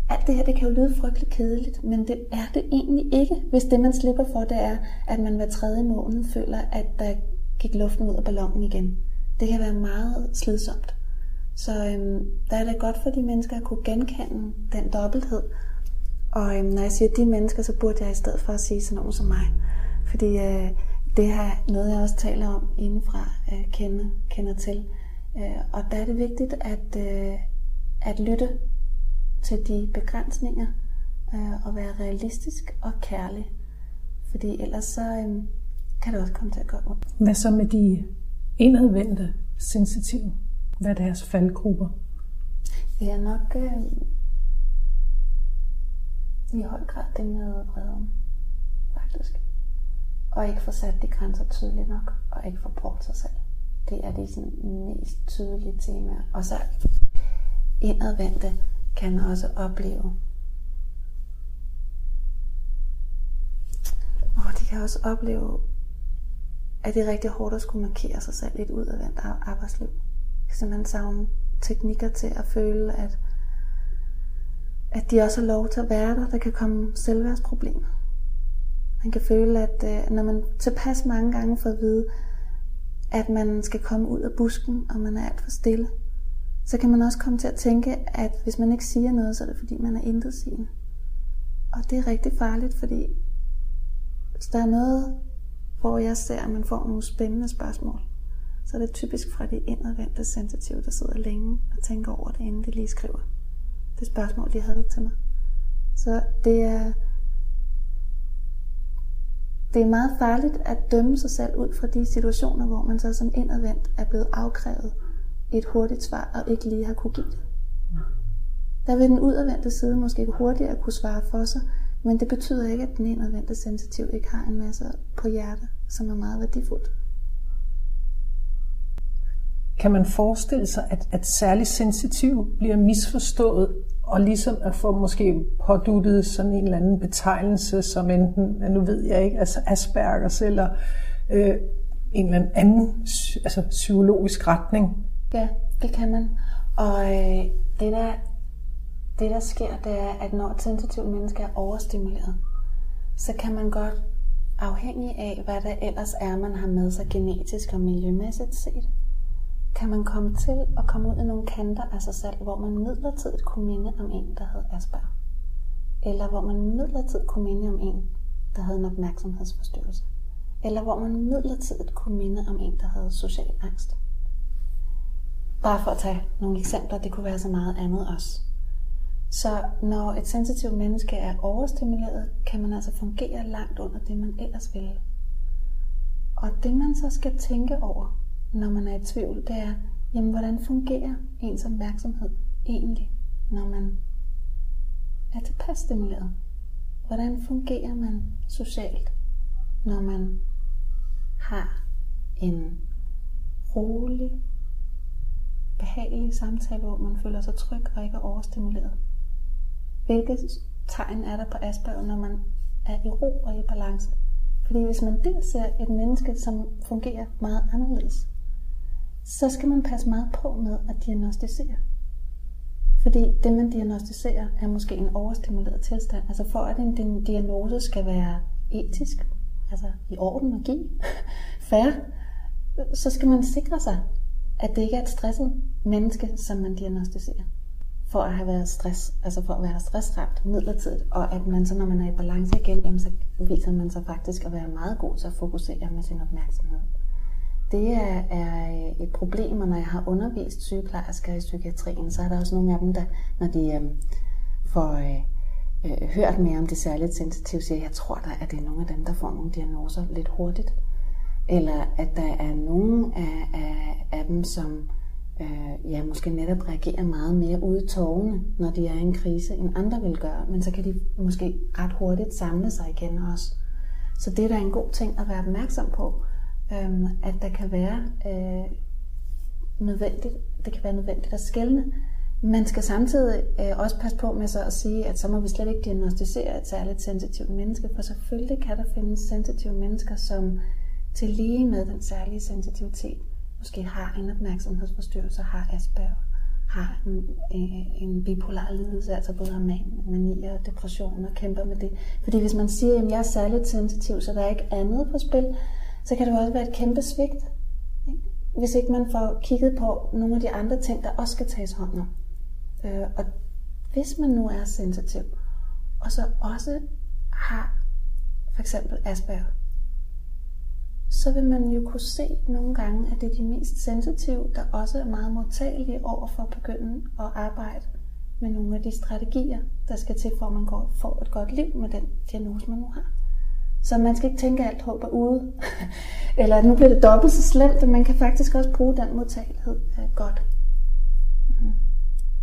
Alt det her, det kan jo lyde frygteligt kedeligt, men det er det egentlig ikke, hvis det man slipper for, det er, at man hver tredje måned føler, at der gik luften ud af ballonen igen. Det kan være meget slidsomt. Så øhm, der er det godt for de mennesker at kunne genkende den dobbelthed. Og øhm, når jeg siger de mennesker, så burde jeg i stedet for at sige sådan nogen som mig. Fordi øh, det er noget, jeg også taler om indenfra, øh, kender, kender til. Øh, og der er det vigtigt at, øh, at lytte til de begrænsninger øh, og være realistisk og kærlig. Fordi ellers så øh, kan det også komme til at gøre ondt. Hvad så med de indadvendte sensitive? Hvad er deres faldgrupper? Det er nok øh, i høj grad det med vreden, faktisk. Og ikke få sat de grænser tydeligt nok, og ikke få brugt sig selv. Det er de sådan, mest tydelige temaer. Og så indadvendte kan også opleve, og de kan også opleve, at det er rigtig hårdt at skulle markere sig selv i et udadvendt arbejdsliv kan simpelthen savne teknikker til at føle, at, at de også har lov til at være der. Der kan komme selvværdsproblemer. Man kan føle, at øh, når man tilpas mange gange får at vide, at man skal komme ud af busken, og man er alt for stille, så kan man også komme til at tænke, at hvis man ikke siger noget, så er det fordi, man er intetsigende. Og det er rigtig farligt, fordi hvis der er noget, hvor jeg ser, at man får nogle spændende spørgsmål, så er det typisk fra de indadvendte sensitive, der sidder længe og tænker over det, inden de lige skriver det spørgsmål, de havde til mig. Så det er, det er meget farligt at dømme sig selv ud fra de situationer, hvor man så som indadvendt er blevet afkrævet et hurtigt svar, og ikke lige har kunne give det. Der vil den udadvendte side måske hurtigere kunne svare for sig, men det betyder ikke, at den indadvendte sensitiv ikke har en masse på hjertet, som er meget værdifuldt. Kan man forestille sig, at, at særligt sensitiv bliver misforstået, og ligesom at få måske påduttet sådan en eller anden betegnelse, som enten, nu ved jeg ikke, altså Aspergers eller øh, en eller anden altså psykologisk retning? Ja, det kan man. Og øh, det, der, det der sker, det er, at når et sensitivt menneske er overstimuleret, så kan man godt, afhængig af hvad der ellers er, man har med sig genetisk og miljømæssigt set, kan man komme til at komme ud i nogle kanter af sig selv, hvor man midlertidigt kunne minde om en, der havde Asperger. Eller hvor man midlertidigt kunne minde om en, der havde en opmærksomhedsforstyrrelse. Eller hvor man midlertidigt kunne minde om en, der havde social angst. Bare for at tage nogle eksempler, det kunne være så meget andet også. Så når et sensitivt menneske er overstimuleret, kan man altså fungere langt under det, man ellers ville. Og det man så skal tænke over, når man er i tvivl, det er, jamen hvordan fungerer ens opmærksomhed egentlig, når man er tilpas stimuleret? Hvordan fungerer man socialt, når man har en rolig, behagelig samtale, hvor man føler sig tryg og ikke er overstimuleret? Hvilke tegn er der på Asperger, når man er i ro og i balance? Fordi hvis man der ser et menneske, som fungerer meget anderledes, så skal man passe meget på med at diagnostisere. Fordi det, man diagnostiserer, er måske en overstimuleret tilstand. Altså for at en diagnose skal være etisk, altså i orden og give, fair, så skal man sikre sig, at det ikke er et stresset menneske, som man diagnostiserer. For at have været stress, altså for at være stressramt midlertidigt, og at man så, når man er i balance igen, jamen, så viser man sig faktisk at være meget god til at fokusere med sin opmærksomhed. Det er, er øh, et problem, og når jeg har undervist sygeplejersker i psykiatrien, så er der også nogle af dem, der, når de øh, får øh, øh, hørt mere om det særligt sensitive, siger, jeg tror da, at det er nogle af dem, der får nogle diagnoser lidt hurtigt. Eller at der er nogle af, af, af dem, som øh, ja, måske netop reagerer meget mere ude i tårne, når de er i en krise, end andre vil gøre. Men så kan de måske ret hurtigt samle sig igen også. Så det er da en god ting at være opmærksom på øhm, at der kan være øh, nødvendigt, det kan være nødvendigt at skælne. Man skal samtidig øh, også passe på med så at sige, at så må vi slet ikke diagnostisere et særligt sensitivt menneske, for selvfølgelig kan der findes sensitive mennesker, som til lige med den særlige sensitivitet måske har en opmærksomhedsforstyrrelse, har Asperger, har en, øh, en bipolar lidelse, altså både har mani og depression og kæmper med det. Fordi hvis man siger, at jeg er særligt sensitiv, så der er ikke andet på spil, så kan det også være et kæmpe svigt, ikke? hvis ikke man får kigget på nogle af de andre ting, der også skal tages hånd om. Øh, og hvis man nu er sensitiv, og så også har for eksempel Asperger, så vil man jo kunne se nogle gange, at det er de mest sensitive, der også er meget modtagelige over for at begynde at arbejde med nogle af de strategier, der skal til, for at man går, får et godt liv med den diagnose, man nu har. Så man skal ikke tænke, at alt håb er ude. Eller at nu bliver det dobbelt så slemt, at man kan faktisk også bruge den modtagelighed godt. Mm.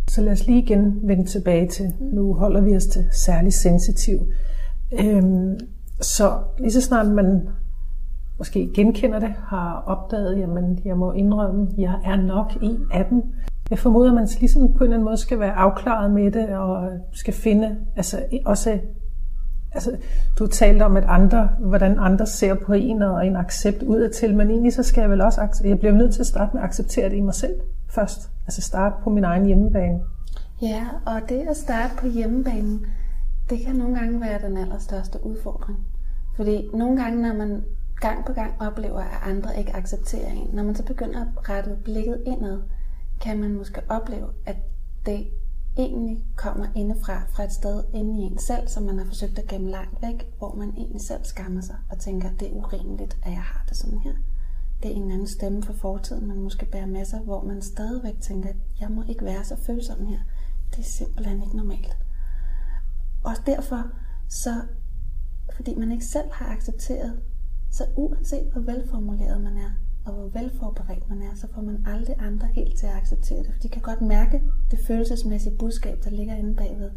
Så lad os lige igen vende tilbage til, nu holder vi os til særlig sensitiv. Øhm, så lige så snart man måske genkender det, har opdaget, jamen jeg må indrømme, jeg er nok en af dem. Jeg formoder, at man ligesom på en eller anden måde skal være afklaret med det, og skal finde altså også altså, du talte om, at andre, hvordan andre ser på en og en accept udadtil, men egentlig så skal jeg vel også, jeg bliver nødt til at starte med at acceptere det i mig selv først. Altså starte på min egen hjemmebane. Ja, og det at starte på hjemmebanen, det kan nogle gange være den allerstørste udfordring. Fordi nogle gange, når man gang på gang oplever, at andre ikke accepterer en, når man så begynder at rette blikket indad, kan man måske opleve, at det egentlig kommer indefra, fra et sted inde i en selv, som man har forsøgt at gemme langt væk, hvor man egentlig selv skammer sig og tænker, det er urimeligt, at jeg har det sådan her. Det er en anden stemme fra fortiden, man måske bærer med sig, hvor man stadigvæk tænker, jeg må ikke være så følsom her. Det er simpelthen ikke normalt. Og derfor, så fordi man ikke selv har accepteret, så uanset hvor velformuleret man er, og hvor velforberedt man er, så får man aldrig andre helt til at acceptere det. For de kan godt mærke det følelsesmæssige budskab, der ligger inde bagved.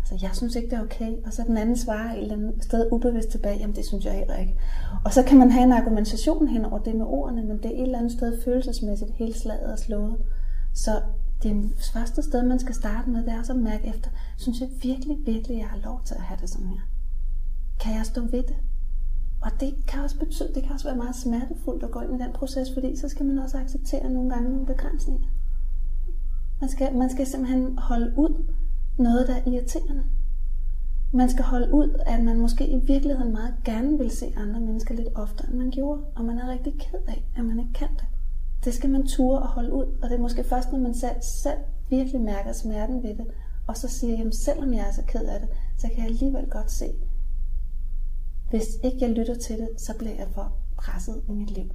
Altså, jeg synes ikke, det er okay. Og så den anden svarer et eller andet sted ubevidst tilbage, jamen det synes jeg heller ikke. Og så kan man have en argumentation hen over det med ordene, men det er et eller andet sted følelsesmæssigt helt slaget og slået. Så det første sted, man skal starte med, det er så at mærke efter, synes jeg virkelig, virkelig, jeg har lov til at have det sådan her. Kan jeg stå ved det? Og det kan også betyde, det kan også være meget smertefuldt at gå ind i den proces, fordi så skal man også acceptere nogle gange nogle begrænsninger. Man skal, man skal simpelthen holde ud noget, der er irriterende. Man skal holde ud, at man måske i virkeligheden meget gerne vil se andre mennesker lidt oftere, end man gjorde, og man er rigtig ked af, at man ikke kan det. Det skal man ture og holde ud, og det er måske først, når man selv, selv virkelig mærker smerten ved det, og så siger, jamen selvom jeg er så ked af det, så kan jeg alligevel godt se, hvis ikke jeg lytter til det, så bliver jeg for presset i mit liv.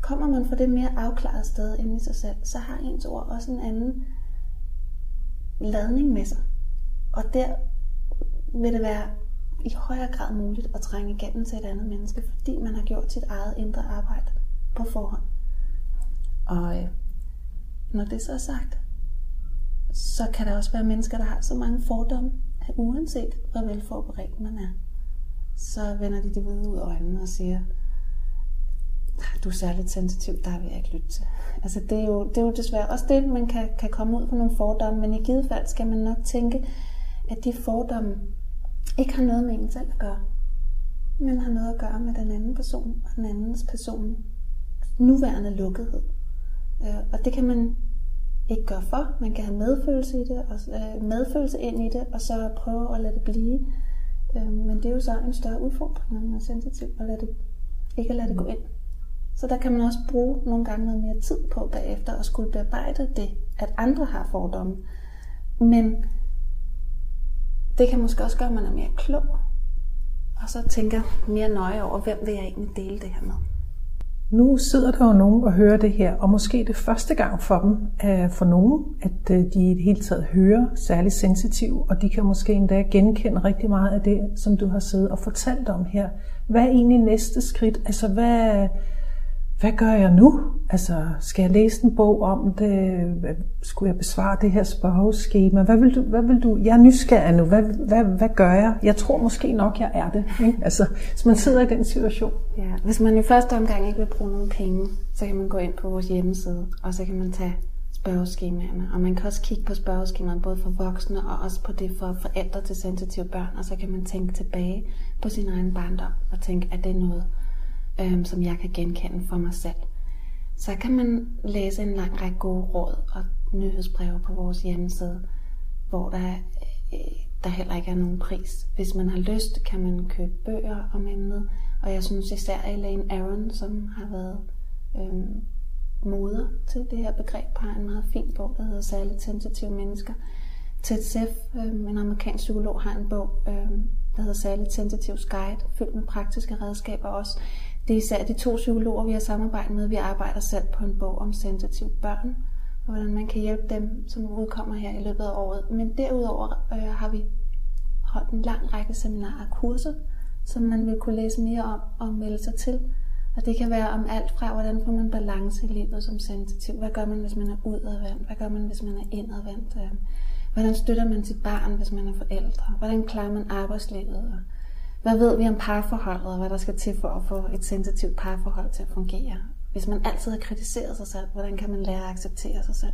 Kommer man fra det mere afklarede sted end i sig selv, så har ens ord også en anden ladning med sig. Og der vil det være i højere grad muligt at trænge igennem til et andet menneske, fordi man har gjort sit eget indre arbejde på forhånd. Og øh, når det så er sagt, så kan der også være mennesker, der har så mange fordomme, at uanset hvor velforberedt man er, så vender de det ud ud af øjnene og siger, du er særligt sensitiv, der vil jeg ikke lytte til. Altså det er jo, det er jo desværre også det, man kan, kan komme ud på nogle fordomme, men i givet fald skal man nok tænke, at de fordomme ikke har noget med en selv at gøre, men har noget at gøre med den anden person og den andens person nuværende lukkethed. Øh, og det kan man ikke gøre for. Man kan have medfølelse i det, og øh, medfølelse ind i det, og så prøve at lade det blive. Øh, men det er jo så en større udfordring, når man er sensitiv, at lade det, ikke at lade det gå ind. Så der kan man også bruge nogle gange noget mere tid på bagefter at skulle bearbejde det, at andre har fordomme. Men det kan måske også gøre, at man er mere klog, og så tænker mere nøje over, hvem vil jeg egentlig dele det her med. Nu sidder der jo nogen og hører det her, og måske det første gang for dem, øh, for nogen, at øh, de i det hele taget hører særligt sensitiv, og de kan måske endda genkende rigtig meget af det, som du har siddet og fortalt om her. Hvad er egentlig næste skridt? Altså, hvad, hvad gør jeg nu? Altså, skal jeg læse en bog om det? Skulle jeg besvare det her spørgeskema? Hvad vil du? Hvad vil du? Jeg er nysgerrig nu. Hvad, hvad, hvad gør jeg? Jeg tror måske nok, jeg er det. Ikke? Altså, hvis man sidder i den situation. Ja, hvis man i første omgang ikke vil bruge nogen penge, så kan man gå ind på vores hjemmeside, og så kan man tage spørgeskemaerne. Og man kan også kigge på spørgeskemaerne, både for voksne og også på det for forældre til sensitive børn. Og så kan man tænke tilbage på sin egen barndom og tænke, at det er noget, øhm, som jeg kan genkende for mig selv. Så kan man læse en lang række gode råd og nyhedsbreve på vores hjemmeside, hvor der, øh, der heller ikke er nogen pris. Hvis man har lyst, kan man købe bøger om emnet, og jeg synes især Elaine Aron, som har været øh, moder til det her begreb, har en meget fin bog, der hedder Særligt sensitive mennesker. Ted Seff, øh, en amerikansk psykolog, har en bog, øh, der hedder Særligt sensitive Guide, fyldt med praktiske redskaber også. Det er især de to psykologer, vi har samarbejdet med. Vi arbejder selv på en bog om sensitive børn, og hvordan man kan hjælpe dem, som udkommer her i løbet af året. Men derudover øh, har vi holdt en lang række seminarer og kurser, som man vil kunne læse mere om og melde sig til. Og det kan være om alt fra, hvordan får man balance i livet som sensitiv. Hvad gør man, hvis man er udadvendt? Hvad gør man, hvis man er indadvendt? Øh, hvordan støtter man sit barn, hvis man er forældre? Hvordan klarer man arbejdslivet? Hvad ved vi om parforholdet, og hvad der skal til for at få et sensitivt parforhold til at fungere? Hvis man altid har kritiseret sig selv, hvordan kan man lære at acceptere sig selv?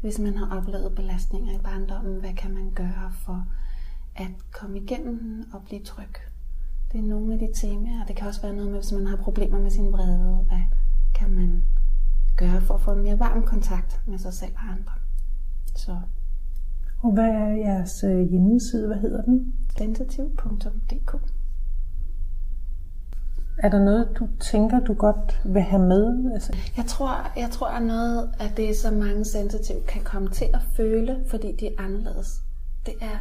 Hvis man har oplevet belastninger i barndommen, hvad kan man gøre for at komme igennem og blive tryg? Det er nogle af de temaer. Det kan også være noget med, hvis man har problemer med sin vrede. Hvad kan man gøre for at få en mere varm kontakt med sig selv og andre? Så. Og hvad er jeres øh, hjemmeside? Hvad hedder den? Tentativ.dk Er der noget, du tænker, du godt vil have med? Altså... Jeg, tror, jeg tror, at noget af det, som mange sensitive kan komme til at føle, fordi de er anderledes, det er,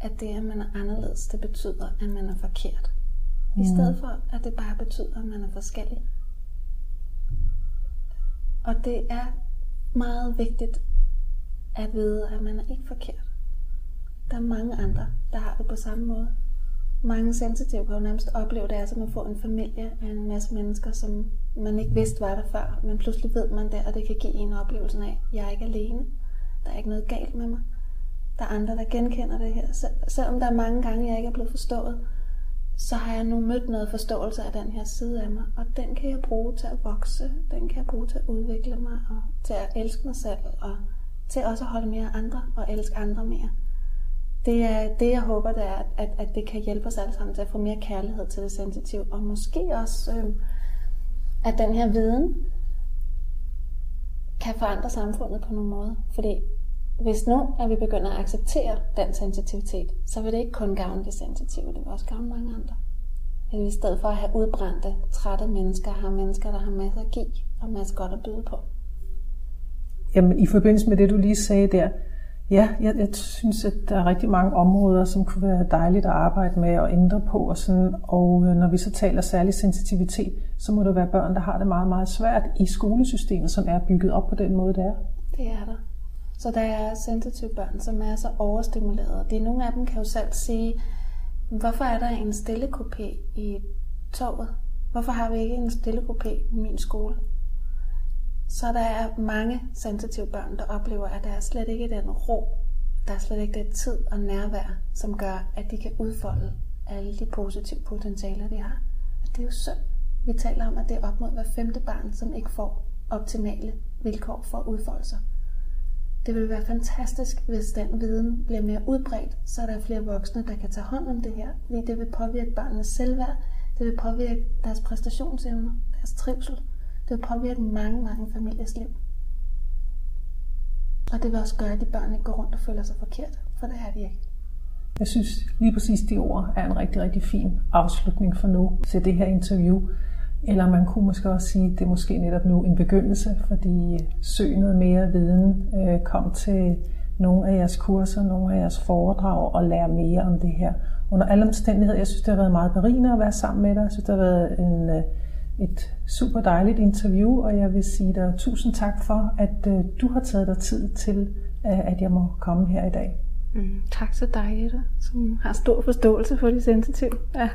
at det, at man er anderledes, det betyder, at man er forkert. I mm. stedet for, at det bare betyder, at man er forskellig. Og det er meget vigtigt at vide, at man er ikke forkert. Der er mange andre, der har det på samme måde. Mange sensitive kan jo nærmest opleve det, er som at få en familie af en masse mennesker, som man ikke vidste var der før, men pludselig ved man det, og det kan give en oplevelsen af, at jeg er ikke alene. Der er ikke noget galt med mig. Der er andre, der genkender det her. Sel- selvom der er mange gange, jeg ikke er blevet forstået, så har jeg nu mødt noget forståelse af den her side af mig, og den kan jeg bruge til at vokse, den kan jeg bruge til at udvikle mig, og til at elske mig selv, og til også at holde mere andre, og elske andre mere. Det er det, jeg håber, det er, at, at det kan hjælpe os alle sammen til at få mere kærlighed til det sensitive, og måske også, øh, at den her viden kan forandre samfundet på nogle måder. Fordi hvis nu at vi begynder at acceptere den sensitivitet, så vil det ikke kun gavne de sensitive, det vil også gavne mange andre. At vi i stedet for at have udbrændte, trætte mennesker, har mennesker, der har masser at give og masser godt at byde på. Jamen, i forbindelse med det, du lige sagde der, ja, jeg, jeg synes, at der er rigtig mange områder, som kunne være dejligt at arbejde med og ændre på. Og, sådan, og øh, når vi så taler særlig sensitivitet, så må det være børn, der har det meget, meget svært i skolesystemet, som er bygget op på den måde, det er. Det er der. Så der er sensitive børn, som er så overstimulerede. Det er nogle af dem kan jo selv sige, hvorfor er der en stille i toget? Hvorfor har vi ikke en stille i min skole? Så der er mange sensitive børn, der oplever, at der er slet ikke den ro, der er slet ikke den tid og nærvær, som gør, at de kan udfolde alle de positive potentialer, de har. Og det er jo synd. Vi taler om, at det er op mod hver femte barn, som ikke får optimale vilkår for at udfolde sig. Det ville være fantastisk, hvis den viden bliver mere udbredt, så der er flere voksne, der kan tage hånd om det her, fordi det vil påvirke børnenes selvværd, det vil påvirke deres præstationsevner, deres trivsel, det vil påvirke mange, mange familiers liv. Og det vil også gøre, at de børn ikke går rundt og føler sig forkert, for det er de ikke. Jeg synes lige præcis de ord er en rigtig, rigtig fin afslutning for nu til det her interview. Eller man kunne måske også sige, at det er måske netop nu en begyndelse, fordi øh, søg noget mere viden. Øh, kom til nogle af jeres kurser, nogle af jeres foredrag og lære mere om det her. Under alle omstændigheder, jeg synes, det har været meget berigende at være sammen med dig. Jeg synes, det har været en, øh, et super dejligt interview, og jeg vil sige dig tusind tak for, at øh, du har taget dig tid til, øh, at jeg må komme her i dag. Mm, tak til dig, Jette, som har stor forståelse for det sensitive. Ja.